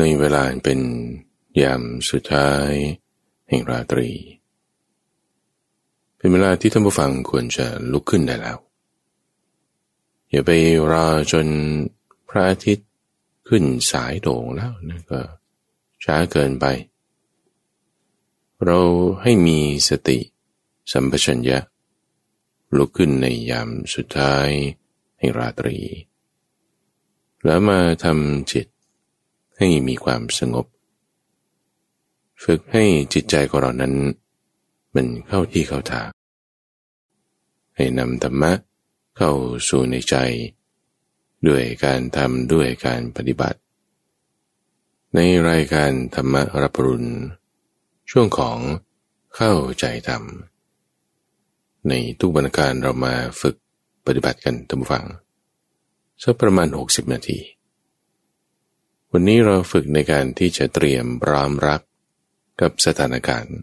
ในเวลาเป็นยามสุดท้าย แห่งราตรี เป็นเวลาที่ท่านผู้ฟังควรจะลุกขึ้นได้แล้ว อย่าไปรอจนพระอาทิตย์ขึ้นสายโด่งแล้วนั่นก็ช้าเกินไป เราให้มีสติสัมปชัญญะ ลุกขึ้นในยามสุดท้ายแห่งราตรี แล้วมาทำจิต ให้มีความสงบ ฝึกให้จิตใจของเรานั้น มันเข้าที่เข้าทาง ให้นำธรรมะเข้าสู่ในใจ ด้วยการทำด้วยการปฏิบัติ ในรายการธรรมรับรุณ ช่วงของเข้าใจธรรม ในทุกบรรการเรามาฝึกปฏิบัติกันตั้งฟังสักประมาณ 60 นาที วันนี้เราฝึกในการที่จะเตรียมพร้อมรับกับสถานการณ์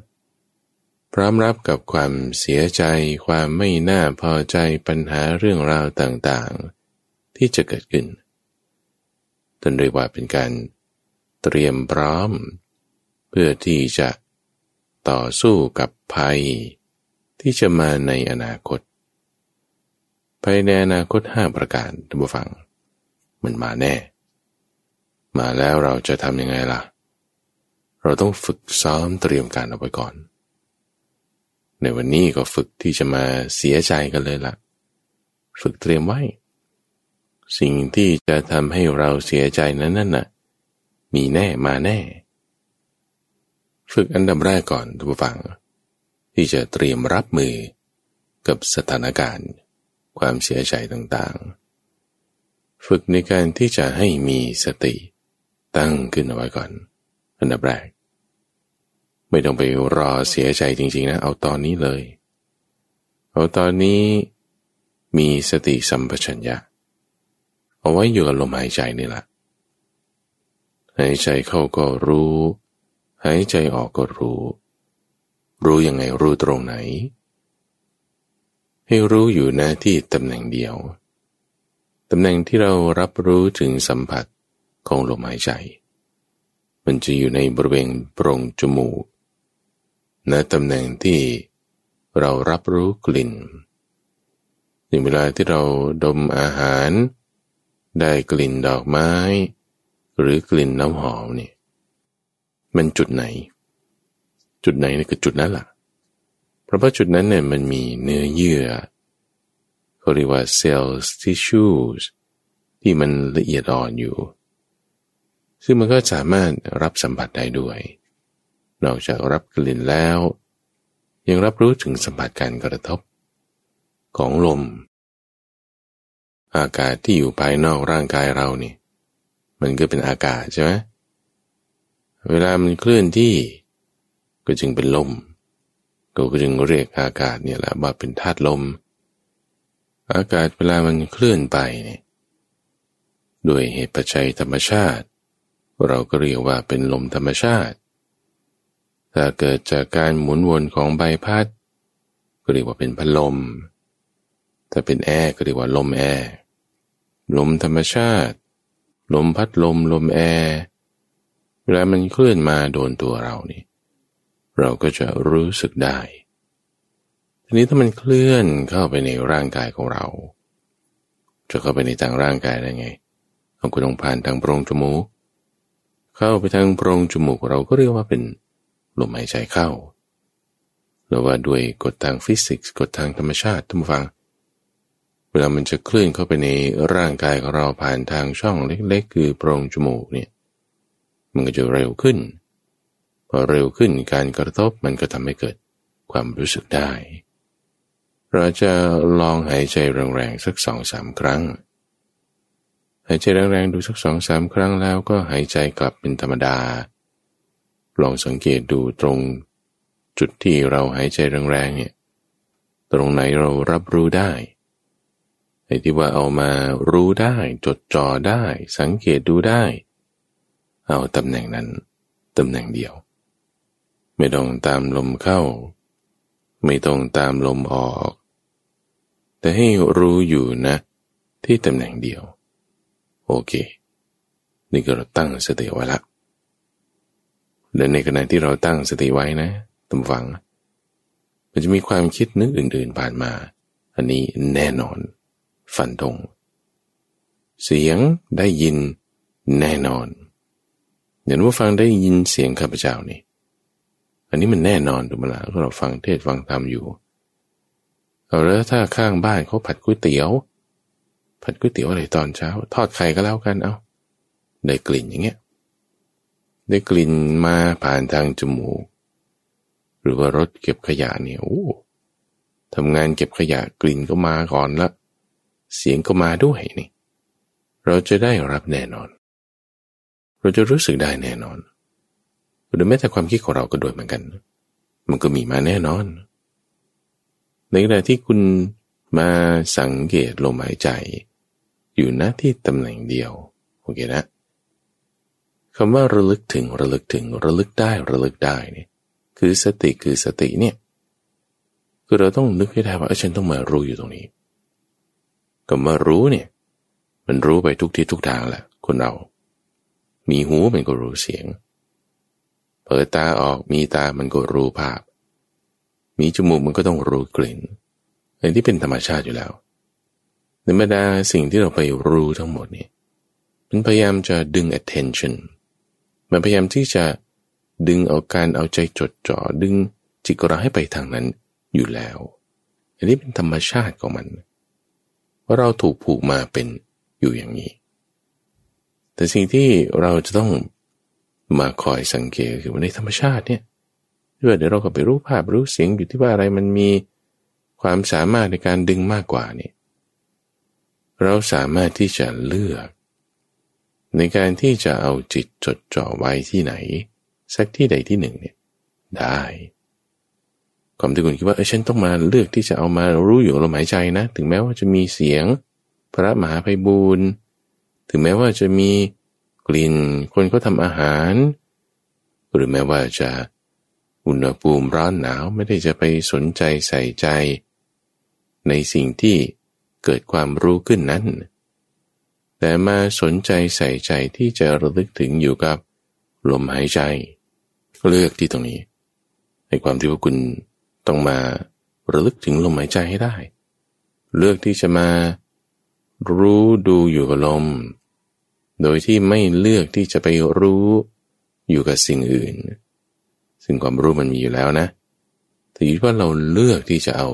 พร้อมรับกับความเสียใจ ความไม่น่าพอใจปัญหาเรื่องราวต่างๆ ที่จะเกิดขึ้นตนเรียกว่าเป็นการเตรียมพร้อม เพื่อที่จะต่อสู้กับภัย ที่จะมาในอนาคตภายในอนาคตห้าประการท่านผู้ฟัง มันมาแน่ มาแล้วเราจะทำยังไงล่ะ เราต้องฝึกซ้อมเตรียมการเอาไว้ก่อน ในวันนี้ก็ฝึกที่จะมาเสียใจกันเลยละ่ะ ฝึกเตรียมไว้ สิ่งที่จะทำให้เราเสียใจนั้นนั่นน่ะ มีแน่มาแน่ ฝึกอันดับแรกก่อนทุกฝัง ที่จะเตรียมรับมือกับสถานการณ์ ความเสียใจต่างๆ ฝึกในการที่จะให้มีสติ ตั้งขึ้นเอาไว้ก่อนอันดับแรก ไม่ต้องไปรอเสียใจจริง ๆ นะ เอาตอนนี้เลย เอาตอนนี้มีสติสัมปชัญญะ เอาไว้อยู่กับลมหายใจนี่แหละหายใจเข้าก็รู้ หายใจออกก็รู้ รู้ยังไงรู้ตรงไหน ให้รู้อยู่หน้าที่ตำแหน่งเดียว ตำแหน่งที่เรารับรู้ถึงสัมผัส ของลมหายใจ มันจะอยู่ในบริเวณโปร่งจมูกณตำแหน่งที่เรารับรู้กลิ่นในเวลาที่เราดมอาหาร ได้กลิ่นดอกไม้ หรือกลิ่นน้ำหอมนี่มันจุดไหน จุดไหนนี่คือจุดนั้นละ่ะ เพราะว่าจุดนั้นเนี่ยมันมีเนื้อเยื่อเขาเรียกว่าเซลล์ทิชชูสที่มันละเอียดอ่อนอยู่ ซึ่งมันก็สามารถรับสัมผัสได้ด้วย นอกจากรับกลิ่นแล้ว ยังรับรู้ถึงสัมผัสการกระทบ ของลม อากาศที่อยู่ภายนอกร่างกายเรานี่มันก็เป็นอากาศใช่ไหมเวลามันเคลื่อนที่ ก็จึงเป็นลมก็จึงเรียกอากาศเนี่ยแหละว่าเป็นธาตุลม อากาศเวลามันเคลื่อนไปเนี่ยด้วยเหตุปัจจัยธรรมชาติ เราก็เรียกว่าเป็นลมธรรมชาติ ถ้าเกิดจากการหมุนวนของใบพัด ก็เรียกว่าเป็นพัดลม ถ้าเป็นแอร์ก็เรียกว่าลมแอร์ลมธรรมชาติ ลมพัดลมลมแอร์เวลามันเคลื่อนมาโดนตัวเรานี่ เราก็จะรู้สึกได้ ทีนี้ถ้ามันเคลื่อนเข้าไปในร่างกายของเรา จะเข้าไปในทางร่างกายได้ไงเราก็ต้องผ่านทางโพรงจมูก เข้าไปทางโพรงจมูกเราก็เรียกว่าเป็นลมหายใจเข้าหรือว่าด้วยกฎทางฟิสิกส์กฎทางธรรมชาติทุกฝัง เวลามันจะเคลื่อนเข้าไปในร่างกายของเราผ่านทางช่องเล็กๆ คือโพรงจมูกเนี่ยมันก็จะเร็วขึ้น พอเร็วขึ้นการกระทบมันก็ทำให้เกิดความรู้สึกได้ เราจะลองหายใจแรงๆสักสองสามครั้ง หายใจแรงๆดูสักสองสามครั้งแล้วก็หายใจกลับเป็นธรรมดา ลองสังเกตดูตรงจุดที่เราหายใจแรงๆเนี่ย ตรงไหนเรารับรู้ได้ไอ้ที่ว่าเอามารู้ได้จดจ่อได้ สังเกตดูได้ เอาตำแหน่งนั้นตำแหน่งเดียว ไม่ต้องตามลมเข้า ไม่ต้องตามลมออก แต่ให้รู้อยู่นะ ที่ตำแหน่งเดียว โอเค นี่ก็เราตั้งสติไว้ละและในขณะที่เราตั้งสติไว้นะตำฟัง มันจะมีความคิดนึกอื่น ๆ ผ่านมา อันนี้แน่นอนฝันตรงเสียงได้ยินแน่นอนเห็นว่าฟังได้ยินเสียงข้าพเจ้านี่ อันนี้มันแน่นอนถูกไหมล่ะเราฟังเทศฟังธรรมอยู่เอาแล้วถ้าข้างบ้านเขาผัดก๋วยเตี๋ยว ผัดก๋วยเตี๋ยวอะไรตอนเช้า ทอดไข่ก็แล้วกันเอาได้กลิ่นอย่างเงี้ยได้กลิ่นมาผ่านทางจมูก หรือว่ารถเก็บขยะเนี่ยโอ้ทำงานเก็บขยะกลิ่นก็มาก่อนละเสียงก็มาด้วยนี่ เราจะได้รับแน่นอน เราจะรู้สึกได้แน่นอนหรือแม้แต่ความคิดของเราก็โดยเหมือนกัน มันก็มีมาแน่นอน ในขณะที่คุณมาสังเกตลมหายใจ อยู่ณที่ตำแหน่งเดียวโอเคนะคำว่าระลึกถึงระลึกถึงระลึกได้ระลึกได้เนี่ยคือสติคือสติเนี่ยคือเราต้องนึกให้ได้ว่าเออฉันต้องมารู้อยู่ตรงนี้ก็มารู้เนี่ยมันรู้ไปทุกที่ทุกทางแหละคนเรา มีหูมันก็รู้เสียง เปิดตาออกมีตามันก็รู้ภาพ มีจมูกมันก็ต้องรู้กลิ่นอันที่เป็นธรรมชาติอยู่แล้ว ในบรรดาสิ่งที่เราไปรู้ทั้งหมดนี่มันพยายามจะดึง attention มันพยายามที่จะดึงเอาการเอาใจจดจ่อดึงจิตเราให้ไปทางนั้นอยู่แล้ว อันนี้เป็นธรรมชาติของมันว่าเราถูกผูกมาเป็นอยู่อย่างนี้ แต่สิ่งที่เราจะต้องมาคอยสังเกตคือว่าในธรรมชาติเนี่ยด้วยเดี๋ยวเราก็ไปรู้ภาพรู้เสียงอยู่ที่ว่าอะไรมันมีความสามารถในการดึงมากกว่านี่ เราสามารถที่จะเลือก ในการที่จะเอาจิตจดจ่อไว้ที่ไหน สักที่ใดที่หนึ่งเนี่ยได้ความที่คุณคิดว่าเออฉันต้องมาเลือกที่จะเอามารู้อยู่ลมหายใจนะ ถึงแม้ว่าจะมีเสียง พระมหาภัยบูรณ์ถึงแม้ว่าจะมีกลิ่นคนเขาทำอาหาร หรือแม้ว่าจะอุณหภูมิร้อนหนาวไม่ได้จะไปสนใจใส่ใจ ในสิ่งที่ เกิดความรู้ขึ้นนั้น แต่มาสนใจใส่ใจที่จะระลึกถึงอยู่กับลมหายใจ เลือกที่ตรงนี้ในความที่ว่าคุณต้องมาระลึกถึงลมหายใจให้ได้ เลือกที่จะมารู้ดูอยู่กับลม โดยที่ไม่เลือกที่จะไปรู้อยู่กับสิ่งอื่น ซึ่งความรู้มันมีอยู่แล้วนะแต่อยู่ว่าเราเลือกที่จะเอา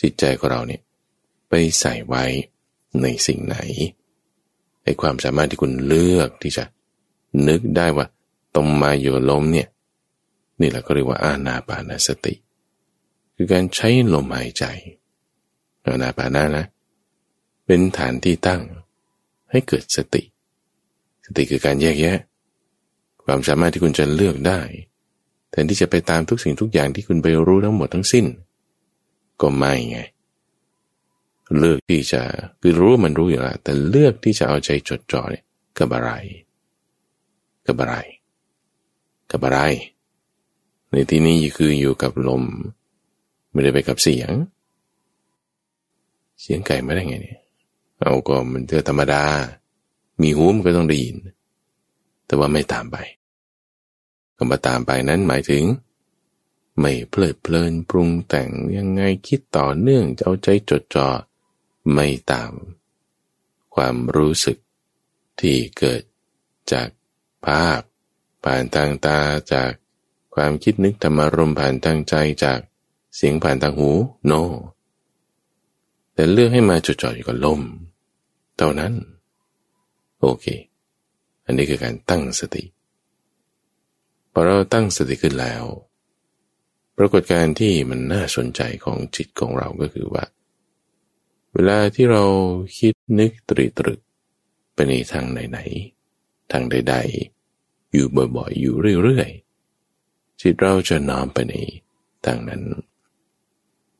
จิตใจของเราเนี่ย ไปใส่ไว้ในสิ่งไหนไอ้ความสามารถที่คุณเลือกที่จะนึกได้ว่าต้องมาอยู่ลมเนี่ยนี่แหละก็เรียกว่าอาณาปานาสติ คือการใช้ลมหายใจอาณาปานานะ เป็นฐานที่ตั้งให้เกิดสติ สติคือการแยกแยะ ความสามารถที่คุณจะเลือกได้แทนที่จะไปตามทุกสิ่งทุกอย่างที่คุณไปรู้ทั้งหมดทั้งสิ้น ก็ไม่ไง เลือกที่จะคือรู้มันรู้อยู่แล้วแต่เลือกที่จะเอาใจจดจ่อเนี่ยกับอะไร กับอะไร กับอะไร ในที่นี้คืออยู่กับลม ไม่ได้ไปกับเสียง เสียงไก่ไม่ได้ไงเนี่ยเอาก็มันเจอธรรมดา มีหูมันก็ต้องได้ยิน แต่ว่าไม่ตามไปก็มาตามไปนั้นหมายถึง ไม่เพลิดเพลินปรุงแต่งยังไงคิดต่อเนื่องจะเอาใจจดจ่อ ไม่ตาม ความรู้สึกที่เกิดจากภาพ ผ่านทางตาจากความคิดนึกธรรมารมผ่านทางใจจากเสียงผ่านทางหูโน no. แต่เลือกให้มาจดจ่ออยู่กับลม เท่านั้น โอเค อันนี้คือการตั้งสติพอเราตั้งสติขึ้นแล้ว ปรากฏการณ์ที่มันน่าสนใจของจิตของเราก็คือว่า เวลาที่เราคิดนึกตรีตรึกไปในทางไหนๆทางใด ๆ อยู่บ่อยๆ อยู่เรื่อยๆ จิตเราจะน้อมไปในทางนั้น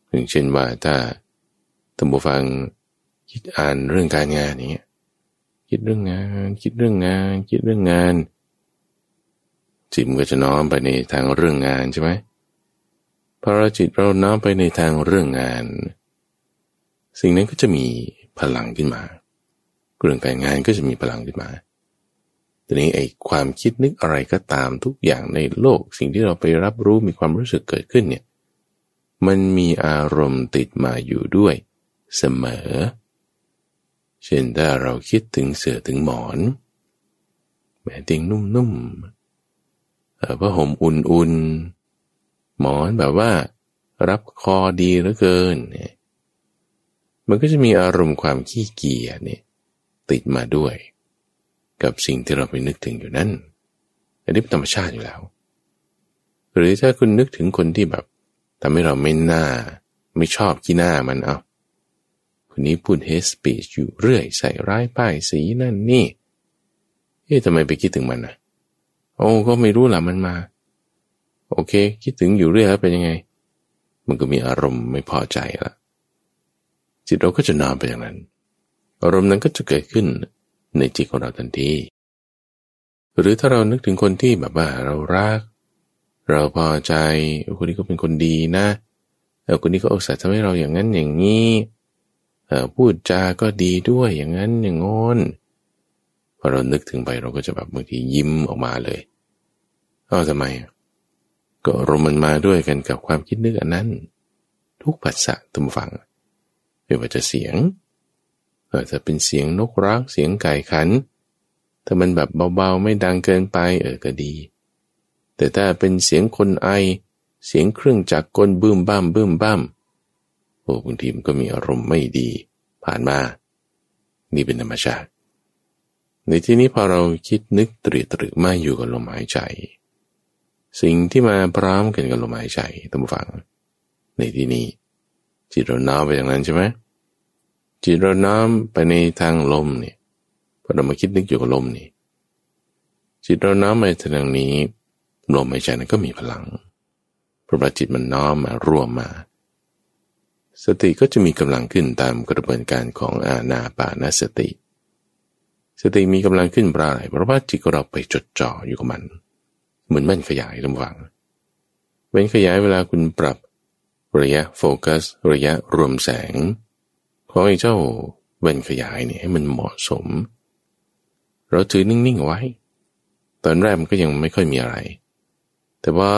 อย่างเช่นว่าถ้าตัมบูฟังคิดอ่านเรื่องการงานนี้คิดเรื่องงาน คิดเรื่องงาน คิดเรื่องงาน จิตมันก็จะน้อมไปในทางเรื่องงานใช่ไหมพอเราจิตเราน้อมไปในทางเรื่องงาน สิ่งนั้นก็จะมีพลังขึ้นมา เรื่องการงานก็จะมีพลังขึ้นมาทีนี้ไอ้ความคิดนึกอะไรก็ตามทุกอย่างในโลก สิ่งที่เราไปรับรู้มีความรู้สึกเกิดขึ้นเนี่ยมันมีอารมณ์ติดมาอยู่ด้วย เสมอ เช่นถ้าเราคิดถึงเสือถึงหมอนแม่เตียงนุ่มๆผ้าห่มอุ่นๆ หมอนแบบว่า รับคอดีเหลือเกินเนี่ย มันก็จะมีอารมณ์ความขี้เกียจเนี่ยติดมาด้วย กับสิ่งที่เราไปนึกถึงอยู่นั่นอันนี้เป็นธรรมชาติอยู่แล้ว หรือถ้าคุณนึกถึงคนที่แบบทำให้เราไม่น่า ไม่ชอบขี้หน้ามันเอาคนนี้พูดเฮสปีชอยู่เรื่อยใส่ร้ายป้ายสีนั่นนี่เอ๊ะทำไมไปคิดถึงมันนะโอ้ก็ไม่รู้ล่ะมันมา โอเค คิดถึงอยู่เรื่อยแล้วเป็นยังไง มันก็มีอารมณ์ไม่พอใจละ จิตเราก็จะนอนไปอย่างนั้น อารมณ์นั้นก็จะเกิดขึ้นในจิตของเราทันทีหรือถ้าเรานึกถึงคนที่แบบว่าเรารัก เราพอใจคนนี้ก็เป็นคนดีนะเออคนนี้ก็อุตส่าห์ทำให้เราอย่างนั้นอย่างนี้เออพูดจาก็ดีด้วยอย่างนั้นอย่างงอนพอเรานึกถึงไปเราก็จะแบบบางทียิ้มออกมาเลยเอ้าทำไม ก็รมมันมาด้วยกันกับความคิดนึกอันนั้น ทุกปัสสะตุมฟัง ไม่ว่าจะเสียงเออจะเป็นเสียงนกร้องเสียงไก่ขัน ถ้ามันแบบเบาๆไม่ดังเกินไปเออก็ดี แต่ถ้าเป็นเสียงคนไอ เสียงเครื่องจักรกลบึ้มบ้ามบึ้มบ้ามโอ้บางทีมันก็มีอารมณ์ไม่ดี ผ่านมา นี่เป็นธรรมชาติ ในที่นี้พอเราคิดนึกตรีตรึกมาอยู่กับลมหายใจ สิ่งที่มาพร้อมกันกับลมหายใจตั้งฟัง ในที่นี้ จิตเราน้อมไปอย่างนั้นใช่ไหมจิตเราน้อมไปในทางลมเนี่ยพอเรามาคิดนึกอยู่กับลมนี่จิตเราน้อมไปทางนี้ลมหายใจนั้นก็มีพลังเพราะว่าจิตมันน้อมมารวมมา สติก็จะมีกำลังขึ้นตามกระบวนการของอาณาปานสติ สติมีกำลังขึ้นเพราะอะไรเพราะว่าจิตเราไปจดจ่ออยู่กับมัน เหมือนมันขยายลำวังเว้นขยายเวลาคุณปรับ ระยะโฟกัส ระยะรวมแสง ของไอ้เจ้าเว้นขยายเนี่ยให้มันเหมาะสม เราถือนิ่งๆไว้ ตอนแรกมันก็ยังไม่ค่อยมีอะไร แต่ว่า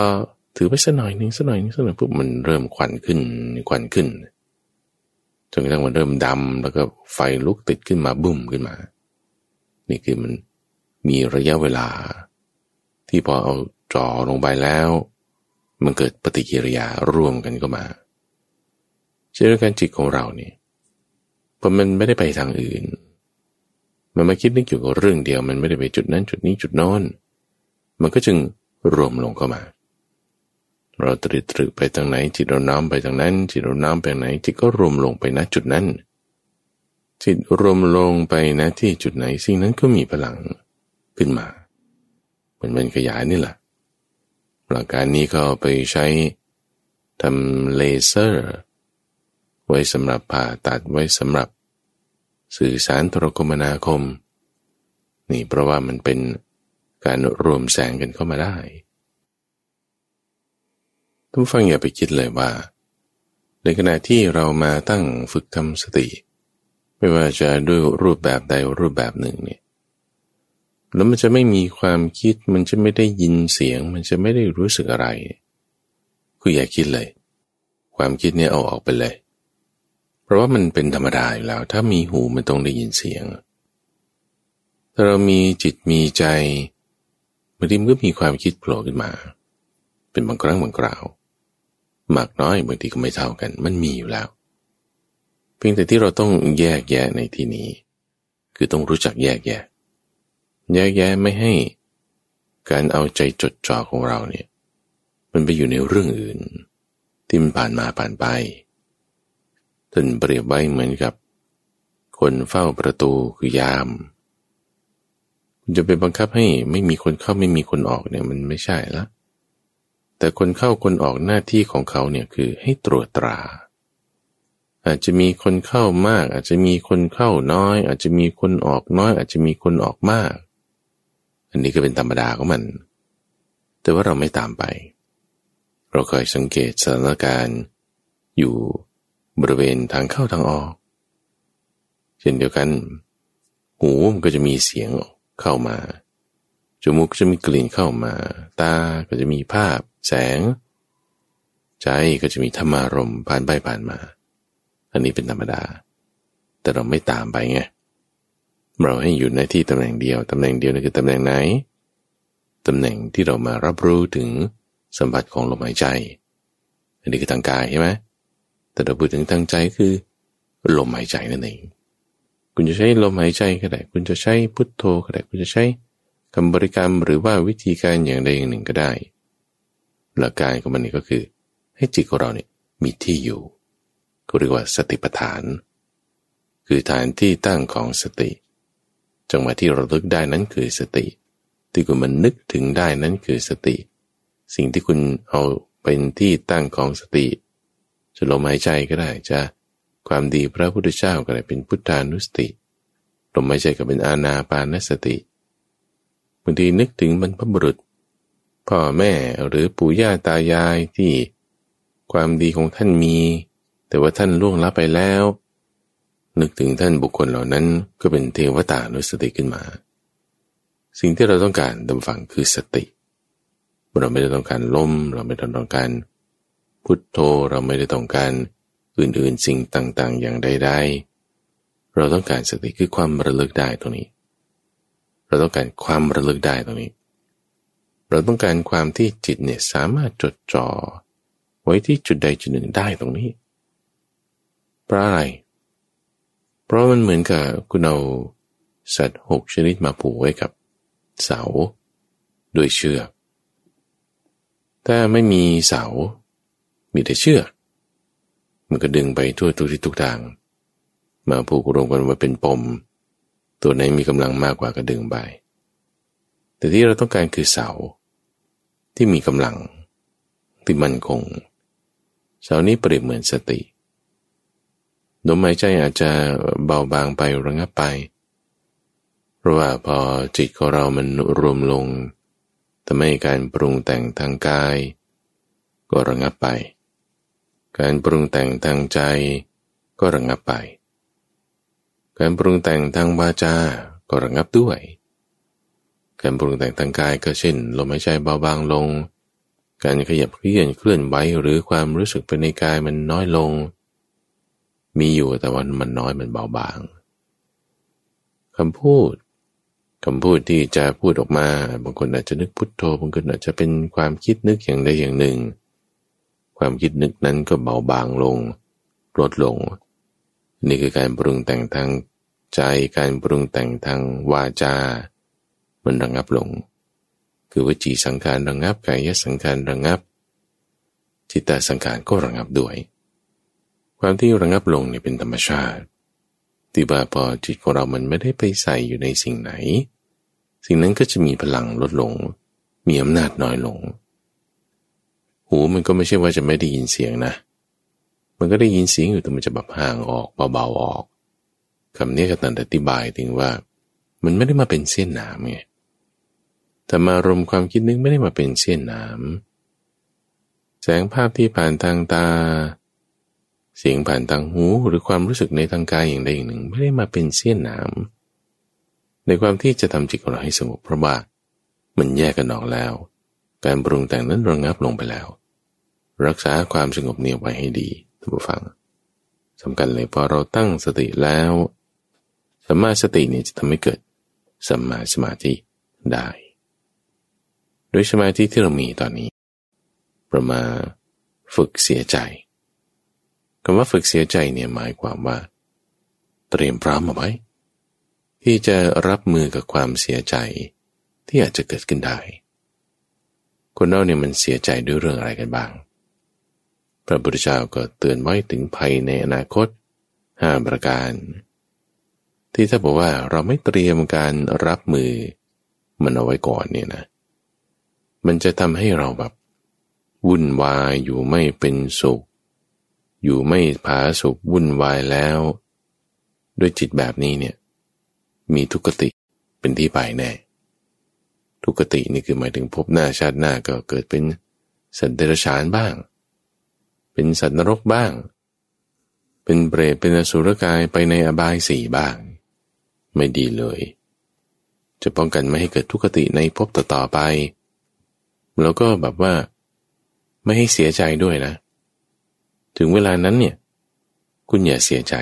ถือไปสักหน่อยนึงสักหน่อยนึงสักหน่อยปุ๊บมันเริ่มควันขึ้นควันขึ้นจนกระทั่งมันเริ่มดำแล้วก็ไฟลุกติดขึ้นมาบุ้มขึ้นมา นี่คือมันมีระยะเวลา ที่พอเอาจ่อลงไปแล้ว มันเกิดปฏิกิริยาร่วมกันก็มาเช่นเดียวการจิตของเราเนี่ยพอมันไม่ได้ไปทางอื่น มันมาคิดนึกอยู่กับเรื่องเดียว มันไม่ได้ไปจุดนั้นจุดนี้จุดน้นมันก็จึงรวมลงเข้ามา เราตรึกตรึกไปทางไหน จิตเราน้อมไปทางนั้น จิตเราน้อมไปไหน จิตก็รวมลงไปณจุดนั้น จิตรวมลงไปณที่จุดไหนสิ่งนั้นก็มีพลังขึ้นมา เหมือนมันขยายนี่แหละ หลักการนี้ก็ไปใช้ทำเลเซอร์ ไว้สำหรับผ่าตัดไว้สำหรับ สื่อสารโทรคมนาคม นี่เพราะว่ามันเป็นการรวมแสงกันเข้ามาได้ทุกฟังอย่าไปคิดเลยว่า ในขณะที่เรามาตั้งฝึกทำสติ ไม่ว่าจะด้วยรูปแบบใดรูปแบบหนึ่งเนี่ย แล้วมันจะไม่มีความคิดมันจะไม่ได้ยินเสียง มันจะไม่ได้รู้สึกอะไร คืออย่าคิดเลย ความคิดเนี่ยเอาออกไปเลย เพราะว่ามันเป็นธรรมดาอยู่แล้ว ถ้ามีหูมันต้องได้ยินเสียง ถ้าเรามีจิตมีใจบางทีมันก็มีความคิดโผล่ขึ้นมา เป็นบางครั้งบางคราวมากน้อยบางทีก็ไม่เท่ากัน มันมีอยู่แล้ว เพียงแต่ที่เราต้องแยกแยะในที่นี้ คือต้องรู้จักแยกแยะ แยกแยะไม่ให้ การเอาใจจดจ่อของเราเนี่ย มันไปอยู่ในเรื่องอื่น ที่มันผ่านมาผ่านไปท่านเปรียบไว้เหมือนกับ คนเฝ้าประตูคือยามจะไปบังคับให้ไม่มีคนเข้าไม่มีคนออกเนี่ยมันไม่ใช่ละแต่คนเข้าคนออกหน้าที่ของเขาเนี่ยคือให้ตรวจตรา อาจจะมีคนเข้ามาก อาจจะมีคนเข้าน้อย อาจจะมีคนออกน้อย อาจจะมีคนออกมาก อันนี้ก็เป็นธรรมดาของมัน แต่ว่าเราไม่ตามไป เราคอยสังเกตสถานการณ์ อยู่บริเวณทางเข้าทางออก เช่นเดียวกัน หูมันก็จะมีเสียงเข้ามา จมูกก็จะมีกลิ่นเข้ามา ตาก็จะมีภาพ แสง ใจก็จะมีธรรมารมผ่านไปผ่านมา อันนี้เป็นธรรมดา แต่เราไม่ตามไปไงเเราให้อยู่ในที่ตำแหน่งเดียว ตำแหน่งเดียวนั่นคือตำแหน่งไหน ตำแหน่งที่เรามารับรู้ถึงสัมผัสของลมหายใจ อันนี้คือทางกายใช่ไหมแต่เราพูดถึงทางใจคือลมหายใจนั่นเอง คุณจะใช้ลมหายใจก็ได้ คุณจะใช้พุทโธก็ได้ คุณจะใช้คำบริกรรมหรือว่าวิธีการอย่างใดอย่างหนึ่งก็ได้ หลักการของมันนี่ก็คือ ให้จิตของเราเนี่ยมีที่อยู่ก็เรียกว่าสติปัฏฐาน คือฐานที่ตั้งของสติ จังหวะที่เราลึกได้นั้นคือสติ ที่คุณมันนึกถึงได้นั้นคือสติ สิ่งที่คุณเอาเป็นที่ตั้งของสติจะลมหายใจก็ได้จะความดีพระพุทธเจ้าก็ได้เป็นพุทธานุสติลมหายใจก็เป็นอาณาปานสติบางทีนึกถึงบรรพบุรุษ พ่อแม่หรือปู่ย่าตายายที่ความดีของท่านมี แต่ว่าท่านล่วงลับไปแล้ว นึกถึงท่านบุคคลเหล่านั้นก็เป็นเทวตานุสติขึ้นมา สิ่งที่เราต้องการดำฝังคือสติ เราไม่ได้ต้องการลมเราไม่ได้ต้องการ พุทโธเราไม่ได้ต้องการอื่นๆสิ่งต่างๆ อย่างใดๆเราต้องการสติคือความระลึกได้ตรงนี้ เราต้องการความระลึกได้ตรงนี้ เราต้องการความที่จิตเนี่ยสามารถจดจ่อไว้ที่จุดใดจุดหนึ่งได้ตรงนี้เพราะอะไร เพราะมันเหมือนกับคุณเอาสัตว์หกชนิดมาผูกไว้กับเสาด้วยเชือก ถ้าไม่มีเสา มีแต่เชือก มันก็ดึงไปทั่วทุกที่ทุกทาง มาผูกรวมกันมาเป็นปม ตัวไหนมีกำลังมากกว่าก็ดึงไป แต่ที่เราต้องการคือเสา ที่มีกำลัง ที่มั่นคง เสานี้เปรียบเหมือนสติ ลมหายใจอาจจะเบาบางไประงับไป เพราะว่าพอจิตของเรามันรวมลงทำให้การปรุงแต่งทางกาย ก็ระงับไป การปรุงแต่งทางใจก็ระงับไป การปรุงแต่งทางวาจาก็ระงับด้วย การปรุงแต่งทางกายก็เช่นลมหายใจเบาบางลง การขยับเคลื่อนเคลื่อนไหวหรือความรู้สึกภายในกายมันน้อยลง มีอยู่แต่ว่ามันน้อยมันเบาบางคำพูดคำพูดที่จะพูดออกมา บางคนอาจจะนึกพุทโธบางคนอาจจะเป็นความคิดนึกอย่างใดอย่างหนึ่ง ความคิดนึกนั้นก็เบาบางลง ลดลง นี่คือการปรุงแต่งทางใจการปรุงแต่งทางวาจา มันระงับลง คือวิจีสังขารระงับกายสังขารระงับ จิตตสังขารก็ระงับด้วย ความที่ระงับลงเนี่ยเป็นธรรมชาติที่ว่าพอจิตของเรามันไม่ได้ไปใส่อยู่ในสิ่งไหน สิ่งนั้นก็จะมีพลังลดลง มีอำนาจน้อยลง หูมันก็ไม่ใช่ว่าจะไม่ได้ยินเสียงนะ มันก็ได้ยินเสียงอยู่แต่มันจะแบบห่างออกเบาๆออกคำนี้ก็ตันอธิบายถึงว่า มันไม่ได้มาเป็นเส้นหนามไงแต่มารมความคิดนึกไม่ได้มาเป็นเส้นหนามแสงภาพที่ผ่านทางตา เสียงผ่านทางหูหรือความรู้สึกในทางกายอย่างใดอย่างหนึ่ง ไม่ได้มาเป็นเสี้ยนหนามในความที่จะทำจิตของเราให้สงบเพราะว่ามันแยกกันออกแล้ว การปรุงแต่งนั้นระงับลงไปแล้ว รักษาความสงบเนียไว้ให้ดีท่านผู้ฟังสำคัญเลยพอเราตั้งสติแล้วสัมมาสติเนี่ยจะทำให้เกิดสัมมาสมาธิได้ โดยสมาธิที่เรามีตอนนี้เรามาฝึกเสียใจ คำว่าฝึกเสียใจเนี่ยหมายความว่า เตรียมพร้อมเอาไว้ ที่จะรับมือกับความเสียใจที่อาจจะเกิดขึ้นได้ คนเราเนี่ยมันเสียใจด้วยเรื่องอะไรกันบ้าง พระพุทธเจ้าก็เตือนไว้ถึงภัยในอนาคตห้าประการ ที่ถ้าบอกว่าเราไม่เตรียมการรับมือ มันเอาไว้ก่อนเนี่ยนะ มันจะทำให้เราแบบวุ่นวายอยู่ไม่เป็นสุข อยู่ไม่ผาสุขวุ่นวายแล้ว ด้วยจิตแบบนี้เนี่ย มีทุกขติเป็นที่ไปแน่ ทุกขตินี่คือหมายถึงพบหน้าชาติหน้าก็เกิดเป็นสันเดรชานบ้าง เป็นสัตว์นรกบ้าง เป็นเปรตเป็นอสุรกายไปในอบายสี่บ้าง ไม่ดีเลย จะป้องกันไม่ให้เกิดทุกขติในภพต่อๆไป แล้วก็แบบว่า ไม่ให้เสียใจด้วยนะ ถึงเวลานั้นเนี่ย คุณอย่าเสียใจ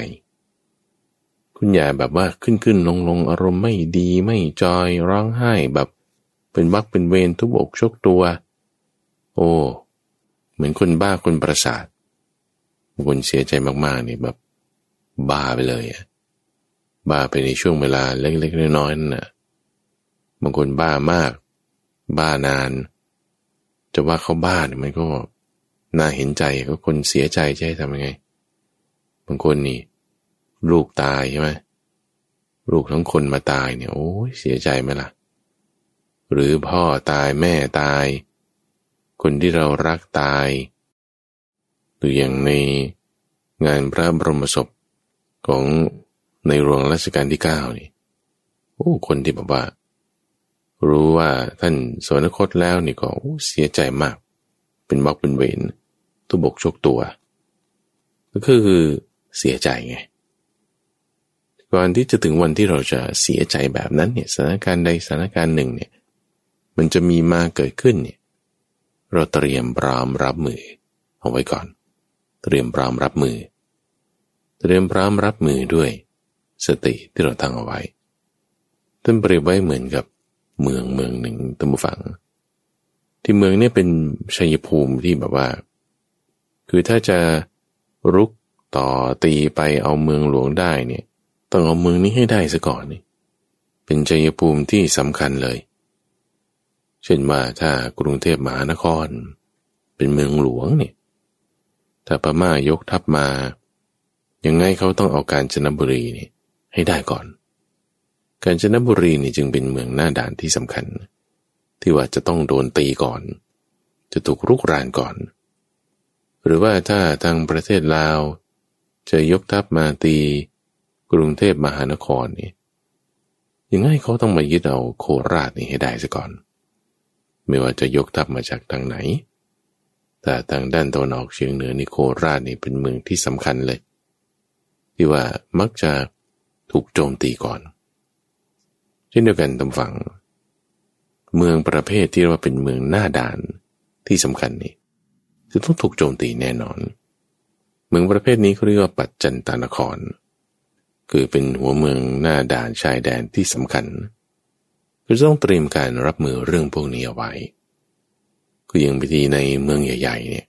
คุณอย่าแบบว่าขึ้นขึ้นลงลงอารมณ์ไม่ดีไม่จอยร้องไห้แบบเป็นวักเป็นเวรทุบอกชกตัว โอ้เหมือนคนบ้าคนประสาทคนเสียใจมากๆนี่แบบบ้าไปเลยอะบ้าไปในช่วงเวลาเล็กๆน้อยๆนั่นนะบางคนบ้ามาก บ้านาน จะว่าเขาบ้าเนี่ยมันก็ น่าเห็นใจก็คนเสียใจจะให้ทำยังไง บางคนนี่ ลูกตายใช่ไหมลูกทั้งคนมาตายเนี่ยโอ้ยเสียใจไหมล่ะ หรือพ่อตายแม่ตาย คนที่เรารักตายหรืออย่างในงานพระบรมศพของในหลวงรัชกาลที่เก้านี่โอ้คนที่แบบว่า รู้ว่าท่านสวรรคตแล้วนี่ก็เสียใจมาก เป็นบอกเป็นเวรตุบกชกตัว ก็คือเสียใจไง ก่อนที่จะถึงวันที่เราจะเสียใจแบบนั้นเนี่ยสถานการณ์ใดสถานการณ์หนึ่งเนี่ยมันจะมีมาเกิดขึ้นเนี่ยเราเตรียมพร้อมรับมือ เอาไว้ก่อน เตรียมพร้อมรับมือ เตรียมพร้อมรับมือด้วยสติที่เราตั้งเอาไว้ท่านเปรียบไว้เหมือนกับเมืองเมืองหนึ่งตัมฝัง ที่เมืองนี้เป็นชัยภูมิที่แบบว่า คือถ้าจะรุกต่อตีไปเอาเมืองหลวงได้เนี่ย ต้องเอาเมืองนี้ให้ได้ซะก่อนนี่เป็นชัยภูมิที่สำคัญเลย เช่นว่าถ้ากรุงเทพมหานคร เป็นเมืองหลวงเนี่ยถ้าพม่ายกทัพมา ยังไงเขาต้องเอาการจนบุรีนี่ให้ได้ก่อน กาญจนบุรีนี่จึงเป็นเมืองหน้าด่านที่สำคัญ ที่ว่าจะต้องโดนตีก่อน จะถูกรุกรานก่อน หรือว่าถ้าทางประเทศลาว จะยกทัพมาตีกรุงเทพมหานครนี่ยังไงเขาต้องมายึดเอาโคราชนี่ให้ได้ซะก่อน ไม่ว่าจะยกทัพมาจากทางไหน แต่ทางด้านตะวันออกเฉียงเหนือนี่โคราชนี่เป็นเมืองที่สำคัญเลย ที่ว่ามักจะถูกโจมตีก่อน เช่นเดียวกันตำฝัง เมืองประเภทที่เรียกว่าเป็นเมืองหน้าด่านที่สำคัญนี่จะต้องถูกโจมตีแน่นอน เมืองประเภทนี้เขาเรียกว่าปัจจันตานคร คือเป็นหัวเมืองหน้าด่านชายแดนที่สำคัญก็ต้องเตรียมการรับมือเรื่องพวกนี้เอาไว้ก็ยังพิธีในเมืองใหญ่ ๆ เนี่ย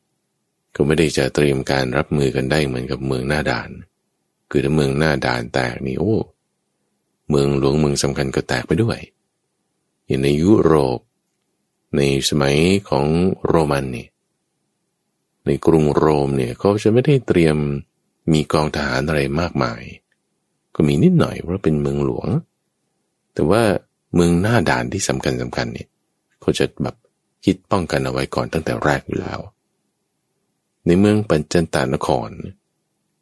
ก็ไม่ได้จะเตรียมการรับมือกันได้เหมือนกับเมืองหน้าด่าน คือถ้าเมืองหน้าด่านแตกนี่โอ้ เมืองหลวงเมืองสำคัญก็แตกไปด้วย อย่างในยุโรป ในสมัยของโรมันนี่ในกรุงโรมเนี่ยเขาจะไม่ได้เตรียมมีกองทหารอะไรมากมาย ก็มีนิดหน่อยเพราะเป็นเมืองหลวง แต่ว่าเมืองหน้าด่านที่สำคัญสำคัญเนี่ยเขาจะแบบคิดป้องกันเอาไว้ก่อนตั้งแต่แรกอยู่แล้ว ในเมืองปัญจันตานคร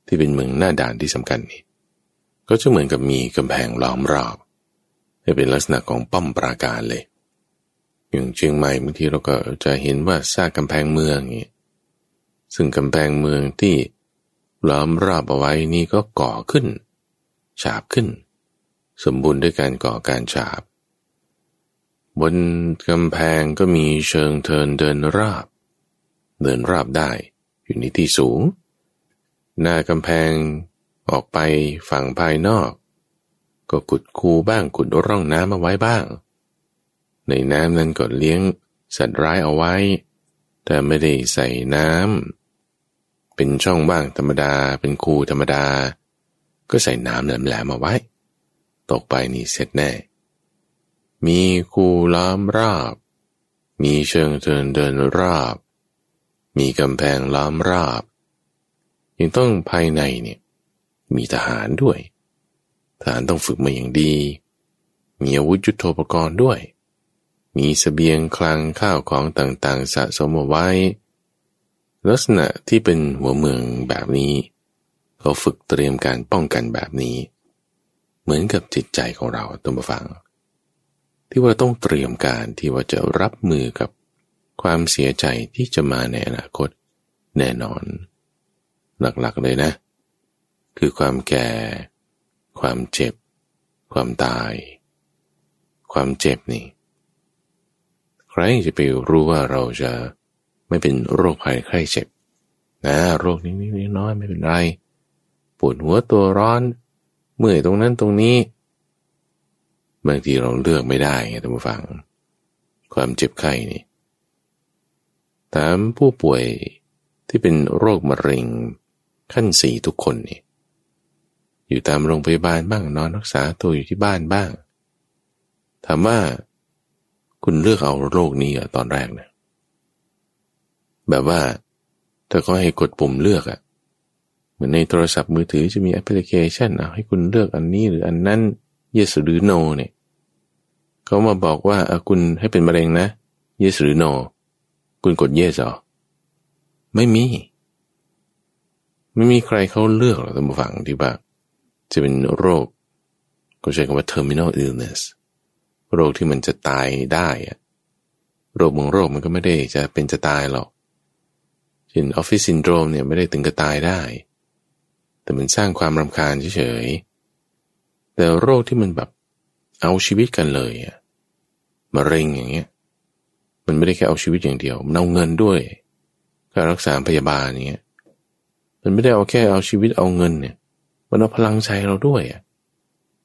ที่เป็นเมืองหน้าด่านที่สำคัญนี่ก็จะเหมือนกับมีกำแพงล้อมรอบ จะเป็นลักษณะของป้อมปราการเลย อย่างเชียงใหม่บางทีเราก็จะเห็นว่าสร้างกำแพงเมืองนี่ซึ่งกำแพงเมืองที่ล้อมรอบเอาไว้นี่ก็ก่อขึ้น ฉาบขึ้น สมบูรณ์ด้วยการก่อการฉาบ บนกำแพงก็มีเชิงเทินเดินราบ เดินราบได้อยู่ในที่สูง หน้ากำแพงออกไปฝั่งภายนอก ก็ขุดคูบ้างขุดร่องน้ำมาไว้บ้าง ในน้ำนั้นก็เลี้ยงสัตว์ร้ายเอาไว้ แต่ไม่ได้ใส่น้ำเป็นช่องบ้างธรรมดา เป็นคูธรรมดา ก็ใส่น้ำแหลมๆมาไว้ ตกไปนี่เสร็จแน่ มีคูล้อมรอบ มีเชิงเทินเดินรอบ มีกำแพงล้อมรอบยังต้องภายในเนี่ยมีทหารด้วย ทหารต้องฝึกมาอย่างดี มีอาวุธยุโทโธปกรณ์ด้วย มีสเสบียงคลังข้าวของต่างๆ สะสมเอาไว้ ลักษณะที่เป็นหัวเมืองแบบนี้ เขาฝึกเตรียมการป้องกันแบบนี้ เหมือนกับจิตใจของเราตัวมาฟัง ที่ว่าต้องเตรียมการที่ว่าจะรับมือกับความเสียใจที่จะมาในอนาคตแน่นอน หลักๆเลยนะ คือความแก่ ความเจ็บ ความตาย ความเจ็บนี่ ใครจะไปรู้ว่าเราจะไม่เป็นโรคภัยไข้เจ็บ นะโรคนี้นี่น้อยไม่เป็นไร ปวดหัวตัวร้อน เมื่อยตรงนั้นตรงนี้ บางทีเราเลือกไม่ได้ไงท่านผู้ฟัง ความเจ็บไข้นี่ถามผู้ป่วยที่เป็นโรคมะเร็งขั้นสี่ทุกคนนี่ อยู่ตามโรงพยาบาลบ้างนอนรักษาตัวอยู่ที่บ้านบ้าง ถามว่าคุณเลือกเอาโรคนี้อะตอนแรกนะแบบว่าถ้าเขาให้กดปุ่มเลือกอะเหมือนในโทรศัพท์มือถือจะมีแอปพลิเคชันเอาให้คุณเลือกอันนี้หรืออันนั้น yes หรือ no เนี่ยเขามาบอกว่าคุณให้เป็นมะเร็งนะ yes หรือ no คุณกด yes หรอ ไม่มี ไม่มีใครเขาเลือกหรอกท่านผู้ฟังที่ว่า จะเป็นโรค ก็ใช้คำว่า terminal illness โรคที่มันจะตายได้อะโรคบางโรคมันก็ไม่ได้จะเป็นจะตายหรอกเช่นออฟฟิศซินโดรมเนี่ยไม่ได้ถึงกับตายได้ แต่มันสร้างความรำคาญเฉยๆ แต่โรคที่มันแบบเอาชีวิตกันเลยอะมะเร็งอย่างเงี้ย มันไม่ได้แค่เอาชีวิตอย่างเดียว มันเอาเงินด้วยการรักษาพยาบาลอย่างเงี้ย มันไม่ได้เอาแค่เอาชีวิตเอาเงินเนี่ย มันเอาพลังใจเราด้วยอะ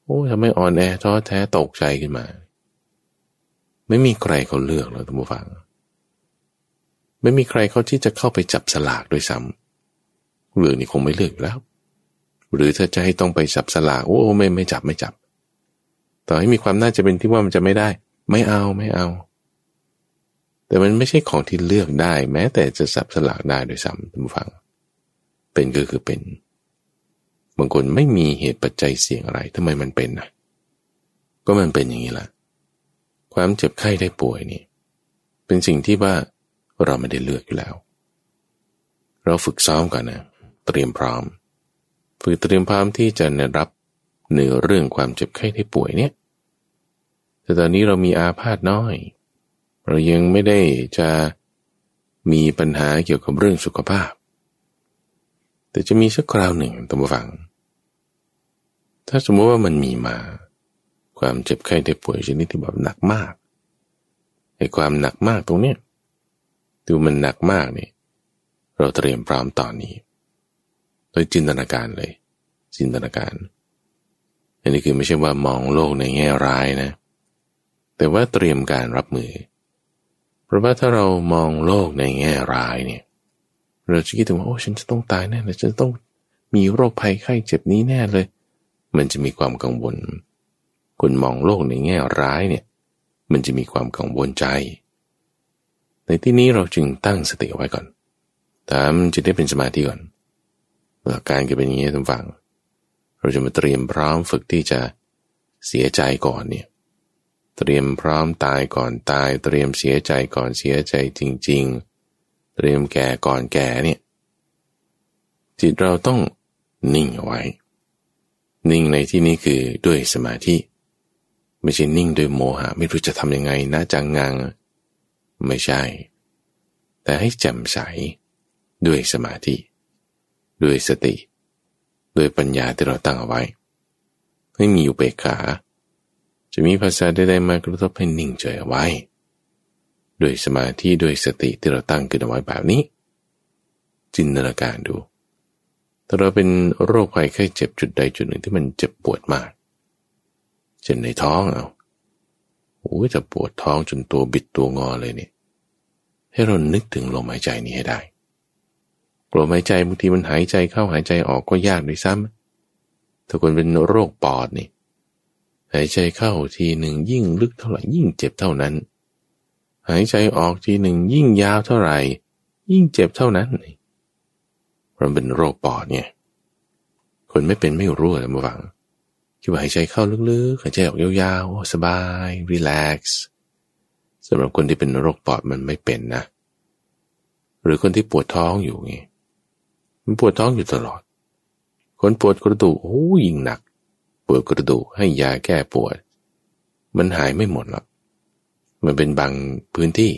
โอ้ทำให้อ่อนแอท้อแท้ตกใจขึ้นมา ไม่มีใครเขาเลือกแล้วท่านผู้ฟัง ไม่มีใครเขาที่จะเข้าไปจับสลากด้วยซ้ำเรื่องนี้คงไม่เลือกแล้ว หรือถ้าจะให้ต้องไปจับสลากโอ้ไม่ไม่จับไม่จับ ต่อให้มีความน่าจะเป็นที่ว่ามันจะไม่ได้ ไม่เอาไม่เอา แต่มันไม่ใช่ของที่เลือกได้ แม้แต่จะสับสลากได้โดยซ้ำท่านผู้ฟัง เป็นก็คือเป็น บางคนไม่มีเหตุปัจจัยเสี่ยงอะไรทำไมมันเป็นนะก็มันเป็นอย่างนี้ละความเจ็บไข้ได้ป่วยนี่ เป็นสิ่งที่ว่าเราไม่ได้เลือกอยู่แล้ว เราฝึกซ้อมกันนะเตรียมพร้อม ฝึกเตรียมพร้อมที่จะรับเหนือเรื่องความเจ็บไข้ได้ป่วยเนี่ย แต่ตอนนี้เรามีอาพาธน้อย เรายังไม่ได้จะมีปัญหาเกี่ยวกับเรื่องสุขภาพ แต่จะมีสักคราวหนึ่งตั้งฟัง ถ้าสมมติว่ามันมีมา ความเจ็บไข้ได้ป่วยชนิดที่แบบหนักมากไอ้ความหนักมากตรงเนี้ยดูมันหนักมากเนี่ยเราเตรียมพร้อมตอนนี้ โดยจินตนาการเลย จินตนาการ อันนี้คือไม่ใช่ว่ามองโลกในแง่ร้ายนะ แต่ว่าเตรียมการรับมือ เพราะว่าถ้าเรามองโลกในแง่ร้ายเนี่ย เราจะคิดถึงว่าโอ้ฉันจะต้องตายแน่เลยฉันต้องมีโรคภัยไข้เจ็บนี้แน่เลย มันจะมีความกังวลคนมองโลกในแง่ร้ายเนี่ย มันจะมีความกังวลใจ ในที่นี้เราจึงตั้งสติเอาไว้ก่อนตามจะได้เป็นสมาธิก่อนหลักการก็เป็นอย่างนี้ทุกฝั่งเราจะมาเตรียมพร้อมฝึกที่จะเสียใจก่อนเนี่ยเตรียมพร้อมตายก่อนตาย เตรียมเสียใจก่อนเสียใจจริง ๆ เตรียมแก่ก่อนแก่เนี่ยจิตเราต้องนิ่งเอาไว้ นิ่งในที่นี้คือด้วยสมาธิ ไม่ใช่นิ่งด้วยโมหะ ไม่รู้จะทำยังไงนะจังงัง ไม่ใช่ แต่ให้แจ่มใสด้วยสมาธิ ด้วยสติ ด้วยปัญญาที่เราตั้งเอาไว้ ให้มีอุเบกขา จะมีภาษาใดๆมากระทบให้นิ่งเฉยไว้ ด้วยสมาธิด้วยสติที่เราตั้งขึ้นเอาไว้แบบนี้ จินตนาการดูถ้าเราเป็นโรคภัยไข้เจ็บจุดใดจุดหนึ่งที่มันเจ็บปวดมากเช่นในท้องเอาโอ้ยจะปวดท้องจนตัวบิดตัวงอเลยเนี่ย ให้เรานึกถึงลมหายใจนี้ให้ได้ลมหายใจบางทีมันหายใจเข้าหายใจออกก็ยากด้วยซ้ำถ้าคนเป็นโรคปอดนี่หายใจเข้าทีหนึ่งยิ่งลึกเท่าไหร่ยิ่งเจ็บเท่านั้น หายใจออกทีหนึ่งยิ่งยาวเท่าไหร่ ยิ่งเจ็บเท่านั้นมันเป็นโรคปอดเนี่ย คนไม่เป็นไม่รู้เลยมาฟังคิดว่าหายใจเข้าลึกๆหายใจออกยาวๆสบายรีแลกซ์สำหรับคนที่เป็นโรคปอดมันไม่เป็นนะ หรือคนที่ปวดท้องอยู่ไงมันปวดท้องอยู่ตลอด คนปวดกระดูกโอ้ยิ่งหนัก ปวดกระดูกให้ยาแก้ปวด มันหายไม่หมดหรอก มันเป็นบางพื้นที่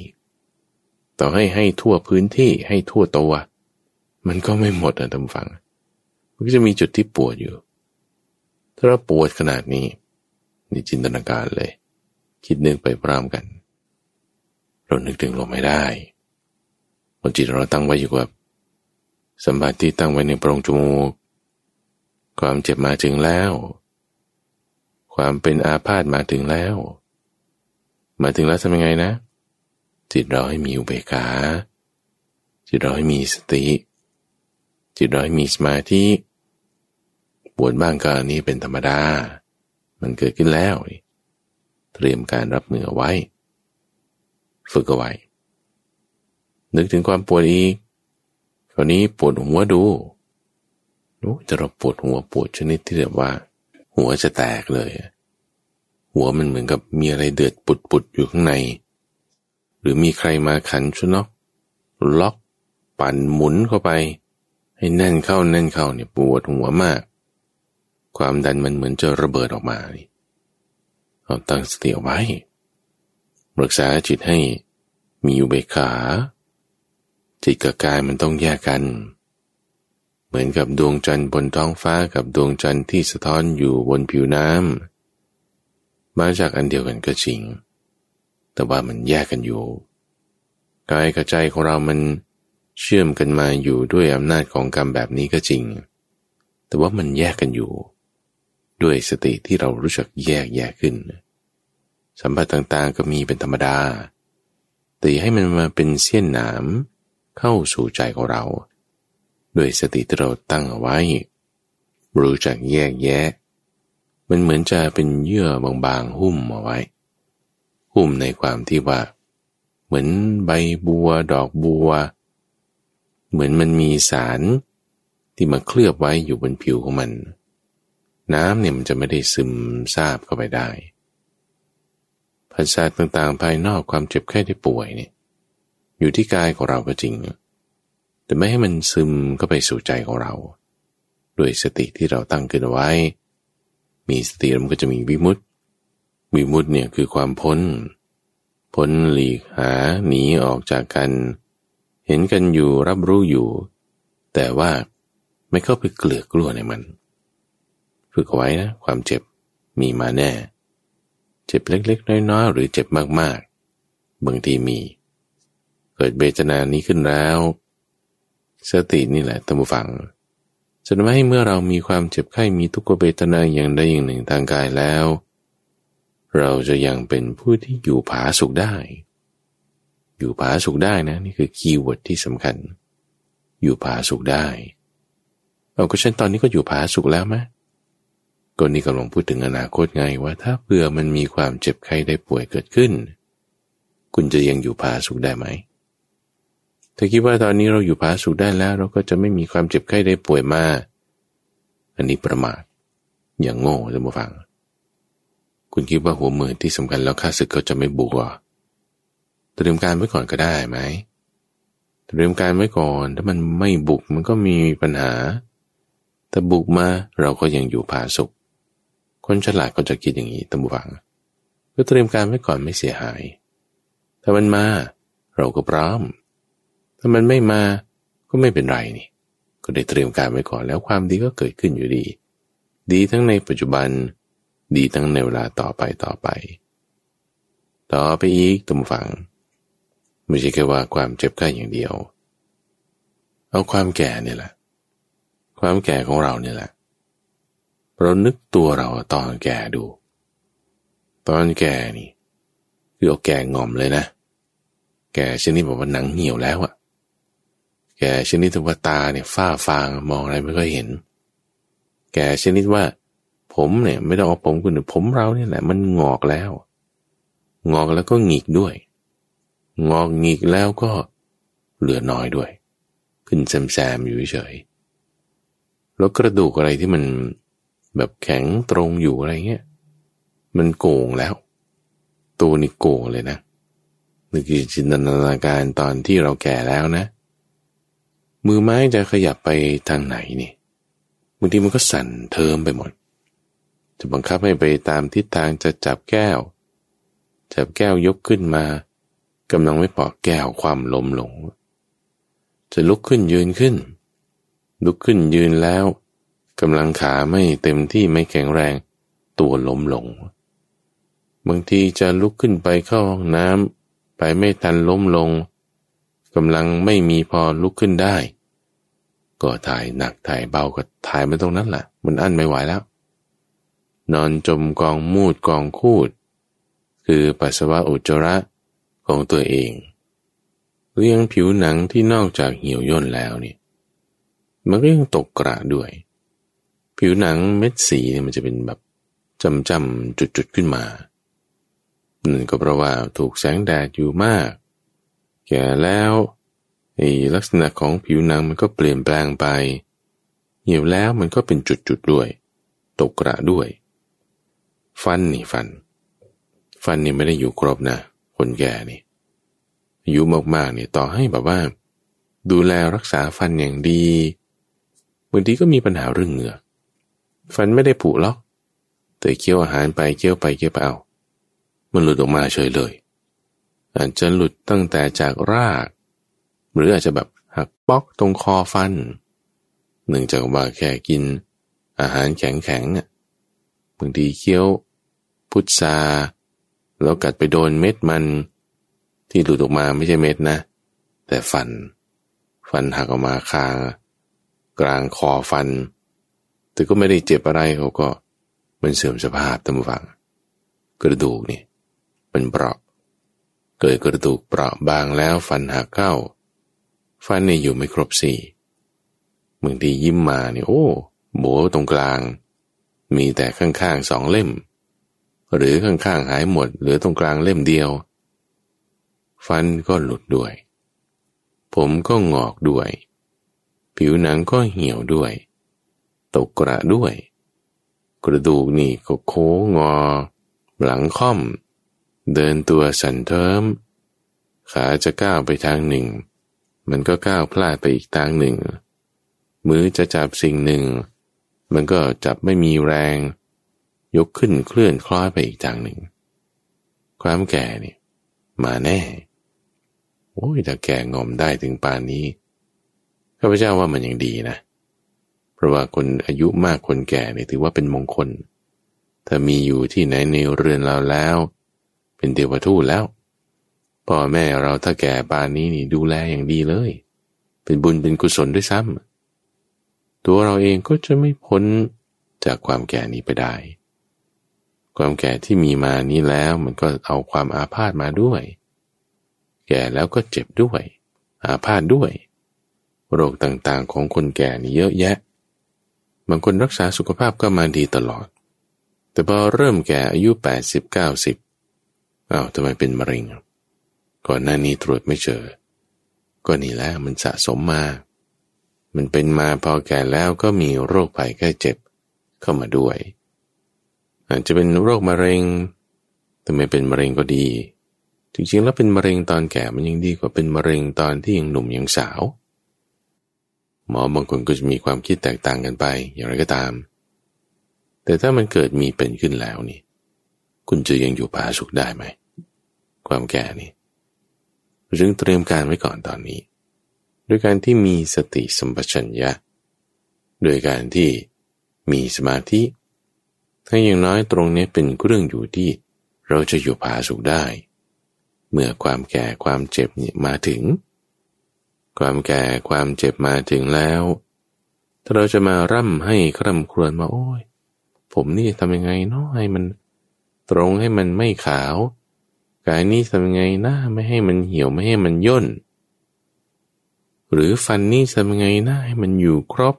ต่อให้ให้ทั่วพื้นที่ให้ทั่วตัว มันก็ไม่หมดนะท่านฟัง มันก็จะมีจุดที่ปวดอยู่ ถ้าเราปวดขนาดนี้นี่จินตนาการเลย คิดนึกไปพร้อมกัน เรานึกถึงลมไม่ได้พอจิตเราตั้งไว้อยู่กับสัมผัสที่ตั้งไว้ในโพรงจมูก ความเจ็บมาถึงแล้ว ความเป็นอาพาธมาถึงแล้ว มาถึงแล้วทำยังไงนะ จิตเราให้มีอุเบกขา จิตเราให้มีสติ จิตเราให้มีสมาธิปวดบ้างก็นี่เป็นธรรมดา มันเกิดขึ้นแล้ว เตรียมการรับมือไว้ ฝึกเอาไว้ นึกถึงความปวดอีกคราวนี้ปวดหัวดูรู้จะเราปวดหัวปวดชนิดที่แบบว่า หัวจะแตกเลย หัวมันเหมือนกับมีอะไรเดือดปุดปุดอยู่ข้างใน หรือมีใครมาขันชุนอกล็อกปั่นหมุนเข้าไป ให้แน่นเข้าแน่นเข้าเนี่ยปวดหัวมาก ความดันมันเหมือนจะระเบิดออกมาเอาตั้งสติเอาไว้รักษาจิตให้มีอุเบกขา จิตกับกายมันต้องแยกกัน เหมือนกับดวงจันทร์บนท้องฟ้ากับดวงจันทร์ที่สะท้อนอยู่บนผิวน้ำ มาจากอันเดียวกันก็จริง แต่ว่ามันแยกกันอยู่ กายกับใจของเรามันเชื่อมกันมาอยู่ด้วยอำนาจของกรรมแบบนี้ก็จริง แต่ว่ามันแยกกันอยู่ ด้วยสติที่เรารู้จักแยกแยกขึ้น สัมผัสต่างๆก็มีเป็นธรรมดา แต่ให้มันมาเป็นเสี้ยนหนามเข้าสู่ใจของเรา ด้วยสติที่เราตั้งเอาไว้ รู้จักแยกแยะ มันเหมือนจะเป็นเยื่อบางๆหุ้มเอาไว้ หุ้มในความที่ว่า เหมือนใบบัวดอกบัว เหมือนมันมีสารที่มาเคลือบไว้อยู่บนผิวของมัน น้ำเนี่ยมันจะไม่ได้ซึมซาบเข้าไปได้ภาษาต่างๆ ภายนอกความเจ็บแค่ได้ป่วยเนี่ย อยู่ที่กายของเราก็จริง แต่ไม่ให้มันซึมเข้าไปสู่ใจของเรา ด้วยสติที่เราตั้งขึ้นไว้ มีสติมันก็จะมีวิมุตติวิมุตติเนี่ยคือความพ้น พ้นหลีกหาหนีออกจากกัน เห็นกันอยู่รับรู้อยู่ แต่ว่าไม่เข้าไปเกลือกลัวในมัน ฝึกเอาไว้นะ ความเจ็บมีมาแน่ เจ็บเล็กๆ น้อยๆ หรือเจ็บมากๆ บางทีมี เกิดเวทนานี้ขึ้นแล้ว สตินี่แหละท่านผู้ฟัง จะทำให้เมื่อเรามีความเจ็บไข้มีทุกขเวทนาอย่างใดอย่างหนึ่งทางกายแล้ว เราจะยังเป็นผู้ที่อยู่ผาสุกได้ อยู่ผาสุกได้นะ นี่คือคีย์เวิร์ดที่สำคัญ อยู่ผาสุขได้เอาก็เช่นตอนนี้ก็อยู่ผาสุขแล้วไหมก็นี่กำลังพูดถึงอนาคตไงว่า ถ้าเผื่อมันมีความเจ็บไข้ได้ป่วยเกิดขึ้น คุณจะยังอยู่ผาสุขได้ไหม ถ้าคิดว่าตอนนี้เราอยู่ผาสุขได้แล้ว เราก็จะไม่มีความเจ็บไข้ได้ป่วยมา อันนี้ประมาท อย่างโง่จะมาฟัง คุณคิดว่าหัวมือที่สำคัญแล้วค่าศึกเขาจะไม่บุกหรอเตรียมการไว้ก่อนก็ได้ไหมเตรียมการไว้ก่อน ถ้ามันไม่บุกมันก็มีปัญหา แต่บุกมาเราก็ยังอยู่ผาสุขคนฉลาดก็จะคิดอย่างนี้ตั้งบุฟัง ก็เตรียมการไว้ก่อนไม่เสียหาย ถ้ามันมาเราก็พร้อม ถ้ามันไม่มาก็ไม่เป็นไรนี่ ก็ได้เตรียมการไว้ก่อนแล้วความดีก็เกิดขึ้นอยู่ดี ดีทั้งในปัจจุบัน ดีทั้งในเวลาต่อไปต่อไป ต่อไปอีกตุ่มฝัง ไม่ใช่แค่ว่าความเจ็บไข้อย่างเดียว เอาความแก่เนี่ยแหละ ความแก่ของเราเนี่ยแหละเรานึกตัวเราตอนแก่ดู ตอนแก่นี่คือเอาแก่งอมเลยนะ แก่ชนิดแบบว่าหนังเหี่ยวแล้วอะ แก่ชนิดว่าตาเนี่ยฝ้าฟางมองอะไรไม่ค่อยเห็น แก่ชนิดว่า ผมเนี่ย ไม่ต้องเอาผมคุณผมเราเนี่ยแหละมันงอกแล้ว งอกแล้วก็หงิกด้วย งอกหงิกแล้วก็เหลือน้อยด้วย ขึ้นแซมๆอยู่เฉยแล้วกระดูกอะไรที่มันแบบแข็งตรงอยู่อะไรเงี้ยมันโก่งแล้ว ตัวนี่โก่งเลยนะนี่คือจินตนาการตอนที่เราแก่แล้วนะ มือไม้จะขยับไปทางไหนนี่บางทีมันก็สั่นเทิมไปหมด จะบังคับให้ไปตามทิศทางจะจับแก้ว จับแก้วยกขึ้นมากำลังไม่ปอกแก้วความล้มลง จะลุกขึ้นยืนขึ้น ลุกขึ้นยืนแล้วกำลังขาไม่เต็มที่ไม่แข็งแรง ตัวล้มลง บางทีจะลุกขึ้นไปเข้าห้องน้ำไปไม่ทันล้มลงกำลังไม่มีพอลุกขึ้นได้ ก็ถ่ายหนักถ่ายเบาก็ถ่ายมาตรงนั้นแหละมันอั้นไม่ไหวแล้ว นอนจมกองมูดกองคูด คือปัสสาวะอุจจาระของตัวเองเรียงผิวหนังที่นอกจากเหี่ยวย่นแล้วนี่มันก็ยังตกกระด้วย ผิวหนังเม็ดสีเนี่ยมันจะเป็นแบบจำจำจุดๆขึ้นมานั่นก็เพราะว่าถูกแสงแดดอยู่มาก แก่แล้ว ไอ้ลักษณะของผิวหนังมันก็เปลี่ยนแปลงไป เหี่ยวแล้วมันก็เป็นจุดๆด้วย ตกกระด้วย ฟันนี่ฟัน ฟันนี่ไม่ได้อยู่ครบนะ คนแก่นี่อายุมากๆเนี่ยต่อให้แบบว่า ดูแลรักษาฟันอย่างดีบางทีก็มีปัญหาเรื่องเหงือกฟันไม่ได้ผุหรอกแต่เคี้ยวอาหารไปเคี้ยวไปเคี้ยวไปเอามันหลุดออกมาเฉยเลย อาจจะหลุดตั้งแต่จากราก หรืออาจจะแบบหักป๊อกตรงคอฟันหนึ่งจากว่าแค่กินอาหารแข็งๆอะบางทีเคี้ยวพุทราแล้วกัดไปโดนเม็ดมัน ที่หลุดออกมาไม่ใช่เม็ดนะ แต่ฟัน ฟันหักออกมาคาง กลางคอฟัน แต่ก็ไม่ได้เจ็บอะไรเขาก็มันเสื่อมสภาพตามฟัง กระดูกนี่มันเปราะ เกิดกระดูกเปราะบางแล้วฟันหักเข้า ฟันเนี่ยอยู่ไม่ครบสี่บางทียิ้มมาเนี่ยโอ้โบตรงกลาง มีแต่ข้างๆสองเล่ม หรือข้างๆหายหมดเหลือตรงกลางเล่มเดียว ฟันก็หลุดด้วย ผมก็งอกด้วย ผิวหนังก็เหี่ยวด้วย ตกกระด้วย กระดูกนี่ก็โค้งงอหลังค่อม เดินตัวสั่นเทิม ขาจะก้าวไปทางหนึ่ง มันก็ก้าวพลาดไปอีกทางหนึ่ง มือจะจับสิ่งหนึ่ง มันก็จับไม่มีแรง ยกขึ้นเคลื่อนคล้อยไปอีกทางหนึ่ง ความแก่นี่มาแน่ โอ้ยถ้าแก่งอมได้ถึงป่านนี้ข้าพเจ้าว่ามันยังดีนะ เพราะว่าคนอายุมากคนแก่เนี่ยถือว่าเป็นมงคล ถ้ามีอยู่ที่ไหนในเรือนเราแล้ว เป็นเทวทูตแล้ว พ่อแม่เราถ้าแก่ปานนี้นี่ดูแลอย่างดีเลย เป็นบุญเป็นกุศลด้วยซ้ำตัวเราเองก็จะไม่พ้นจากความแก่นี้ไปได้ ความแก่ที่มีมานี้แล้วมันก็เอาความอาพาธมาด้วย แก่แล้วก็เจ็บด้วย อาพาธด้วย โรคต่างๆของคนแก่นี่เยอะแยะ บางคนรักษาสุขภาพก็มาดีตลอด แต่พอเริ่มแก่อายุ 80 90อ้าวทำไมเป็นมะเร็ง ก่อนหน้านี้ตรวจไม่เจอ ก็นี่แหละมันสะสมมา มันเป็นมาพอแก่แล้วก็มีโรคภัยแค่เจ็บเข้ามาด้วย อาจจะเป็นโรคมะเร็งแต่ไม่เป็นมะเร็งก็ดี จริงๆแล้วเป็นมะเร็งตอนแก่มันยังดีกว่าเป็นมะเร็งตอนที่ยังหนุ่มยังสาว หมอบางคนก็จะมีความคิดแตกต่างกันไปอย่างไรก็ตาม แต่ถ้ามันเกิดมีเป็นขึ้นแล้วนี่ คุณจะยังอยู่ผาสุขได้ไหม ความแก่นี่ จึงเตรียมการไว้ก่อนตอนนี้โดยการที่มีสติสัมปชัญญะ โดยการที่มีสมาธิ ถ้าอย่างน้อยตรงนี้เป็นเรื่องอยู่ที่เราจะอยู่ผาสุขได้ เมื่อความแก่ความเจ็บมาถึง ความแก่ความเจ็บมาถึงแล้ว ถ้าเราจะมาร่ำให้คร่ำครวญมาโอ้ย ผมนี่ทำยังไงเนาะให้มัน ตรงให้มันไม่ขาว กายนี้ทำยังไงนะไม่ให้มันเหี่ยวไม่ให้มันย่น หรือฟันนี่ทำยังไงนะให้มันอยู่ครบ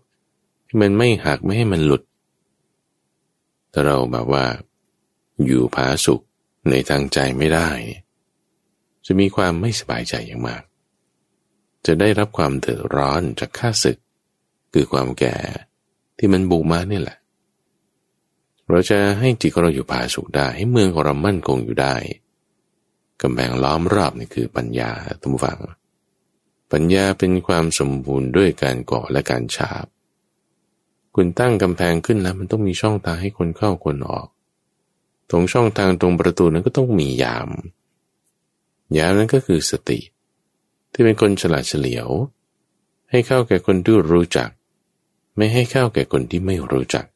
ให้มันไม่หักไม่ให้มันหลุดถ้าเราแบบว่า อยู่ผาสุขในทางใจไม่ได้ จะมีความไม่สบายใจอย่างมาก จะได้รับความเดือดร้อนจากข้าศึก คือความแก่ที่มันบุกมาเนี่ยแหละเราจะให้จิตของเราอยู่ผาสุขได้ ให้เมืองของเรามั่นคงอยู่ได้ กำแพงล้อมรอบนี่คือปัญญาทุกฝัง ปัญญาเป็นความสมบูรณ์ด้วยการก่อและการฉาบ คุณตั้งกำแพงขึ้นแล้วมันต้องมีช่องทางให้คนเข้าคนออก ตรงช่องทางตรงประตูนั้นก็ต้องมียาม ยามนั้นก็คือสติ ที่เป็นคนฉลาดเฉลียว ให้เข้าแก่คนที่รู้จัก ไม่ให้เข้าแก่คนที่ไม่รู้จัก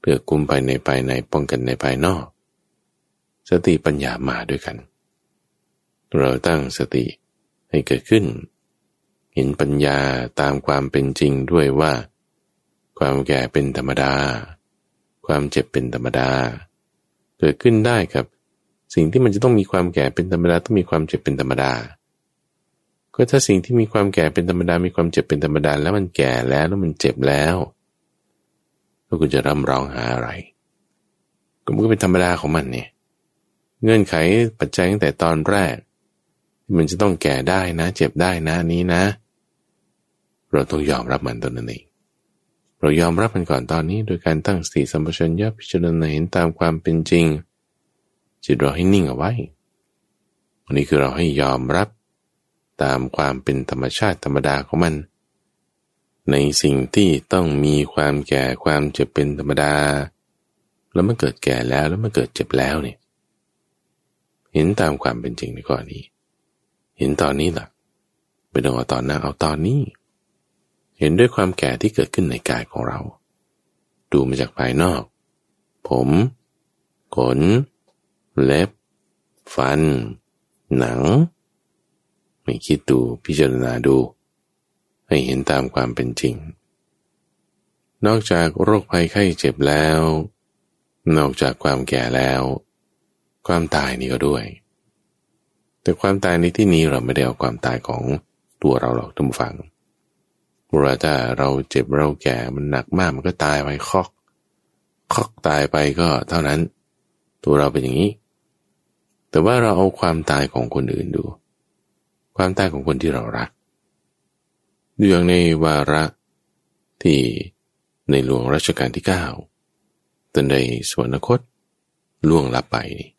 เพื่อกุมภายในภายในป้องกันในภายนอก สติปัญญามาด้วยกัน เราตั้งสติให้เกิดขึ้น เห็นปัญญาตามความเป็นจริงด้วยว่า ความแก่เป็นธรรมดา ความเจ็บเป็นธรรมดา เกิดขึ้นได้กับ สิ่งที่มันจะต้องมีความแก่เป็นธรรมดาต้องมีความเจ็บเป็นธรรมดา ก็ถ้าสิ่งที่มีความแก่เป็นธรรมดา มีความเจ็บเป็นธรรมดา แล้วมันแก่แล้วแล้วมันเจ็บแล้วแล้วคุณจะร่ำร้องหาอะไรก็มันก็เป็นธรรมดาของมันเนี่ยเงื่อนไขปัจจัยตั้งแต่ตอนแรก มันจะต้องแก่ได้นะ เจ็บได้นะนี้นะ เราต้องยอมรับมันตนนั้นเองเรายอมรับมันก่อนตอนนี้ โดยการตั้งสติสัมปชัญญะพิจารณาเห็นตามความเป็นจริง จิตเราให้นิ่งเอาไว้อันนี้คือเราให้ยอมรับตามความเป็นธรรมชาติธรรมดาของมัน ในสิ่งที่ต้องมีความแก่ความเจ็บเป็นธรรมดา แล้วมันเกิดแก่แล้วแล้วมันเกิดเจ็บแล้วเนี่ยเห็นตามความเป็นจริงในข้อนี้ เห็นตอนนี้ล่ะไม่ต้องเอาตอนหน้าเอาตอนนี้ เห็นด้วยความแก่ที่เกิดขึ้นในกายของเรา ดูมาจากภายนอก ผม ขน เล็บ ฟัน หนังไม่คิดดูพิจารณาดู ให้เห็นตามความเป็นจริง นอกจากโรคภัยไข้เจ็บแล้ว นอกจากความแก่แล้ว ความตายนี่ก็ด้วย แต่ความตายในที่นี้เราไม่ได้เอาความตายของตัวเราหรอกทุกฝังเวลาถ้าเราเจ็บเราแก่มันหนักมากมันก็ตายไปคอก คอกตายไปก็เท่านั้น ตัวเราเป็นอย่างนี้ แต่ว่าเราเอาความตายของคนอื่นดู ความตายของคนที่เรารักดูอย่างในวาระที่ในหลวงรัชกาลที่เก้าตอนใดสวรรคตล่วงลับไปนี่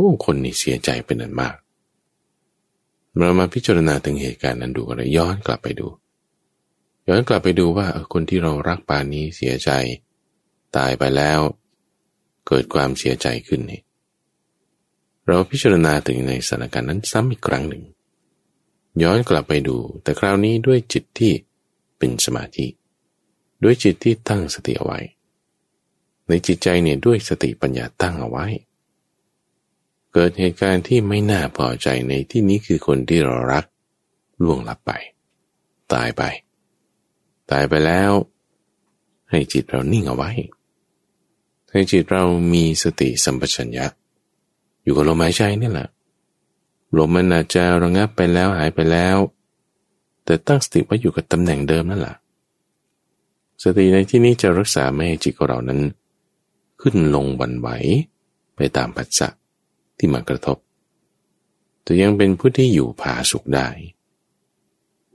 โอ้คนนี่เสียใจเป็นอันมาก เรามาพิจารณาถึงเหตุการณ์นั้นดูกันเลยย้อนกลับไปดู ย้อนกลับไปดูว่าคนที่เรารักปานนี้เสียใจ ตายไปแล้ว เกิดความเสียใจขึ้นนี่เราพิจารณาถึงในสถานการณ์นั้นซ้ำอีกครั้งหนึ่ง ย้อนกลับไปดู แต่คราวนี้ด้วยจิตที่เป็นสมาธิ ด้วยจิตที่ตั้งสติเอาไว้ ในจิตใจเนี่ยด้วยสติปัญญาตั้งเอาไว้ เกิดเหตุการณ์ที่ไม่น่าพอใจในที่นี้คือคนที่เรารักล่วงลับไป ตายไป ตายไปแล้ว ให้จิตเรานิ่งเอาไว้ ให้จิตเรามีสติสัมปชัญญะ อยู่กับลมหายใจนี่แหละลมมันอาจจะระงับไปแล้วหายไปแล้ว แต่ตั้งสติไว้อยู่กับตำแหน่งเดิมนั่นแหละสติในที่นี้จะรักษาไม่ให้จิตของเรานั้น ขึ้นลงวันไหวไปตามปัจจัย ที่มากระทบ แต่ยังเป็นผู้ที่อยู่ผาสุขได้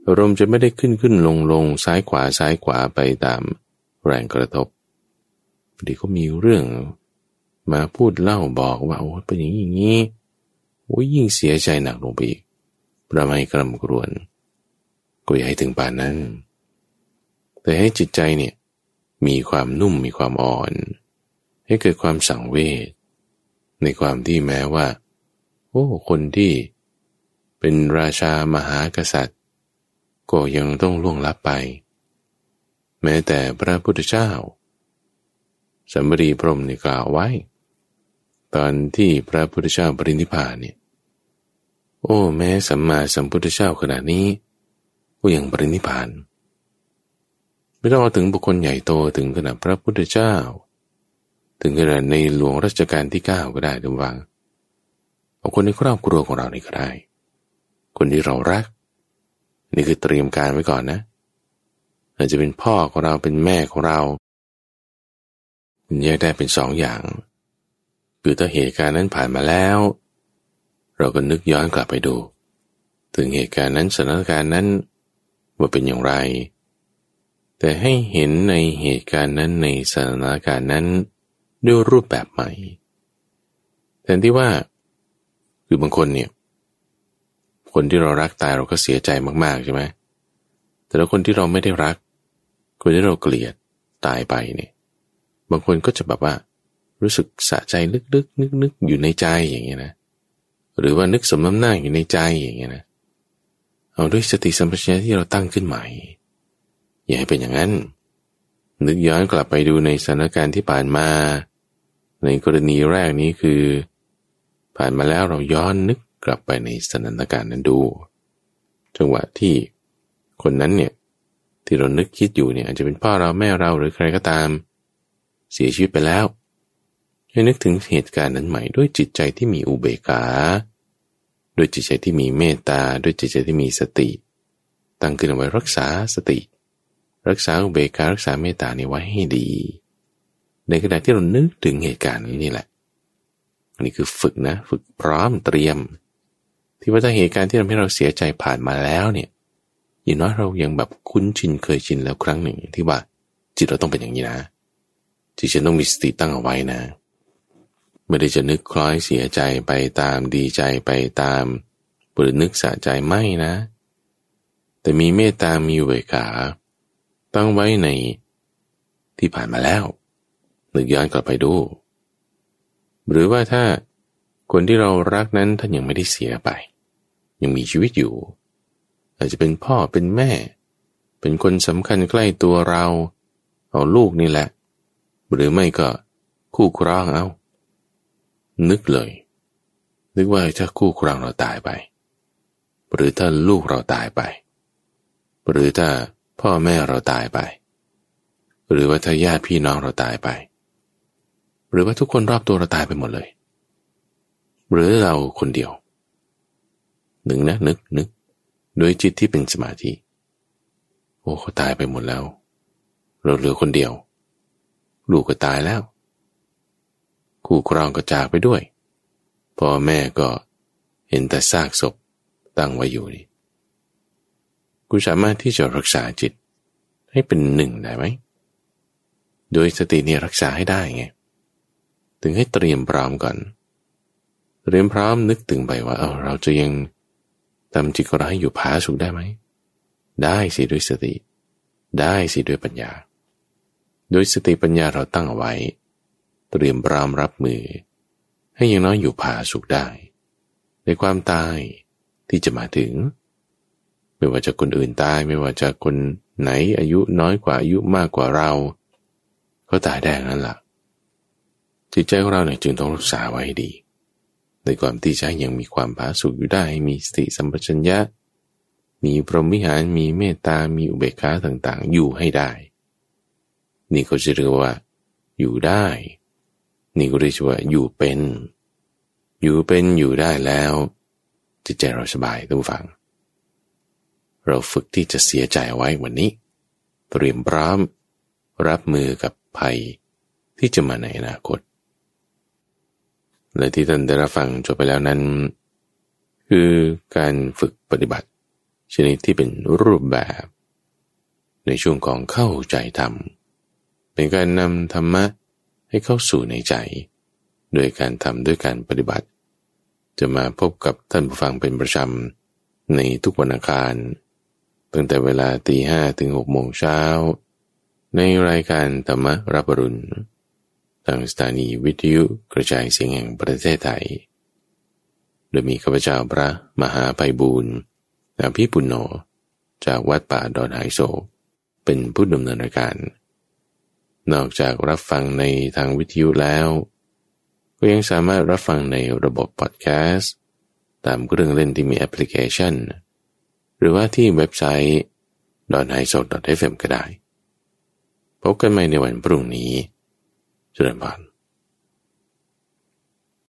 อารมณ์จะไม่ได้ขึ้นขึ้นลงลงซ้ายขวาซ้ายขวาไปตามแรงกระทบพอดีก็มีเรื่องมาพูดเล่าบอกว่าโอ้เป็นอย่างนี้อย่างนี้โอ้ยิ่งเสียใจหนักลงไปอีกประไม่กรำกรวนก็อย่าให้ถึงป่านนั้น แต่ให้จิตใจเนี่ยมีความนุ่มมีความอ่อน ให้เกิดความสังเวช ในความที่แม้ว่า โอ้ คนที่เป็นราชามหากษัตริย์ ก็ยังต้องล่วงลับไป แม้แต่พระพุทธเจ้าสัมบรีพรมนี่กล่าวไว้ ตอนที่พระพุทธเจ้าปรินิพพานเนี่ยโอ้ แม้สัมมาสัมพุทธเจ้าขนาดนี้ ก็ยังปรินิพพาน ไม่ต้องเอาถึงบุคคลใหญ่โตถึงขนาดพระพุทธเจ้า ถึงขนาดในหลวงรัชกาลที่เก้าก็ได้ดูวังเอาคนในครอบครัวของเรานี่ก็ได้ คนที่เรารัก นี่คือเตรียมการไว้ก่อนนะอาจจะเป็นพ่อของเราเป็นแม่ของเราแยกได้เป็นสองอย่างคือถ้าเหตุการณ์นั้นผ่านมาแล้ว เราก็นึกย้อนกลับไปดู ถึงเหตุการณ์นั้นสถานการณ์นั้นว่าเป็นอย่างไร แต่ให้เห็นในเหตุการณ์นั้นในสถานการณ์นั้น ด้วยรูปแบบใหม่แทนที่ว่า คือบางคนเนี่ย คนที่เรารักตายเราก็เสียใจมากๆใช่ไหมแต่แล้วคนที่เราไม่ได้รัก คนที่เราเกลียดตายไปเนี่ย บางคนก็จะแบบว่า รู้สึกสะใจลึกๆนึกๆอยู่ในใจอย่างเงี้ยนะ หรือว่านึกสมน้ำหน้าอยู่ในใจอย่างเงี้ยนะเอาด้วยสติสัมปชัญญะที่เราตั้งขึ้นใหม่ อย่าให้เป็นอย่างนั้น นึกย้อนกลับไปดูในสถานการณ์ที่ผ่านมา ในกรณีแรกนี้คือ ผ่านมาแล้วเราย้อนนึกกลับไปในสถานการณ์นั้นดู จังหวะที่คนนั้นเนี่ยที่เรานึกคิดอยู่เนี่ยอาจจะเป็นพ่อเราแม่เราหรือใครก็ตาม เสียชีวิตไปแล้ว ให้นึกถึงเหตุการณ์นั้นใหม่ด้วยจิตใจที่มีอุเบกขาด้วยจิตใจที่มีเมตตาด้วยจิตใจที่มีสติ ตั้งขึ้นไว้รักษาสติ รักษาอุเบกขารักษาเมตตานี่ไว้ให้ดี ในขณะที่เรานึกถึงเหตุการณ์นี้นี่แหละ อันนี้คือฝึกนะ ฝึกพร้อมเตรียม ที่ว่าถ้าเหตุการณ์ที่ทำให้เราเสียใจผ่านมาแล้วเนี่ยอย่างน้อยเรายังแบบคุ้นชินเคยชินแล้วครั้งหนึ่งที่ว่าจิตเราต้องเป็นอย่างนี้นะจิตฉันต้องมีสติตั้งเอาไว้นะไม่ได้จะนึกคล้อยเสียใจไปตามดีใจไปตามหรือนึกสะใจไม่นะ แต่มีเมตตามีเวขา ตั้งไว้ในที่ผ่านมาแล้วนึกย้อนกลับไปดู หรือว่าถ้าคนที่เรารักนั้นท่านยังไม่ได้เสียไป ยังมีชีวิตอยู่ อาจจะเป็นพ่อเป็นแม่ เป็นคนสำคัญใกล้ตัวเรา เอาลูกนี่แหละ หรือไม่ก็คู่ครองเอา นึกเลย นึกว่าถ้าคู่ครองเราตายไป หรือถ้าลูกเราตายไป หรือถ้า พ่อแม่เราตายไป หรือว่าถ้าญาติพี่น้องเราตายไป หรือว่าทุกคนรอบตัวเราตายไปหมดเลย หรือเราคนเดียว หนึ่งนะนึกนึกโดยจิตที่เป็นสมาธิ โอ้เขาตายไปหมดแล้ว เราเหลือคนเดียว ลูกก็ตายแล้ว คู่ครองก็จากไปด้วยพ่อแม่ก็เห็นแต่ซากศพตั้งไว้อยู่นี่ กูสามารถที่จะรักษาจิต ให้เป็นหนึ่งได้ไหม โดยสติเนี่ยรักษาให้ได้ไง ถึงให้เตรียมพร้อมก่อน เตรียมพร้อมนึกถึงไปว่าเออเราจะยังทำจิตของเราให้อยู่ผาสุขได้ไหม ได้สิด้วยสติ ได้สิด้วยปัญญา โดยสติปัญญาเราตั้งเอาไว้ เตรียมพร้อมรับมือ ให้ยังน้อยอยู่ผาสุขได้ ในความตายที่จะมาถึง ไม่ว่าจะคนอื่นตายไม่ว่าจะคนไหนอายุน้อยกว่าอายุมากกว่าเรา ก็ตายได้นั่นละ่ะ จิตใจของเราเนี่ยจึงต้องรักษาไว้ดี ในความที่ใช้ยังมีความผาสุกอยู่ได้มีสติสัมปชัญญะ มีพรหมิหารมีเมตตา มีอุเบกขาต่างๆ อยู่ให้ได้ นี่ก็จะเรียกว่า อยู่ได้ นี่ก็เรียกว่าอยู่เป็น อยู่เป็นอยู่ได้แล้ว จิตใจเราสบายต้องฟัง เราฝึกที่จะเสียใจไว้วันนี้ เตรียมพร้อมรับมือกับภัยที่จะมาในอนาคต และที่ท่านได้รับฟังจบไปแล้วนั้น คือการฝึกปฏิบัติ ชนิดที่เป็นรูปแบบ ในช่วงของเข้าใจธรรม เป็นการนำธรรมะให้เข้าสู่ในใจ โดยการทำด้วยการปฏิบัติ จะมาพบกับท่านผู้ฟังเป็นประจำในทุกวันอังคาร ตั้งแต่เวลาตีห้ถึงหกโมงเช้า ในรายการธรรมรับรุณทางสถานีวิทยุกระจายเสียงแห่งประเทศไทย โดยมีข้าพเจ้าพระมหาไพบูรณ์นาพิปุณโญจากวัดป่าดอนไฮโซ เป็นผู้ดำเนินรายการ นอกจากรับฟังในทางวิทยุแล้ว ก็ยังสามารถรับฟังในระบบพอดแคสต์ ตามเครื่องเล่นที่มีแอปพลิเคชัน หรือว่าที่เว็บไซต์ d o n h a i s o f m ก็ได้ พบกันใหม่ในวันพรุ่งนี้ Jeremiah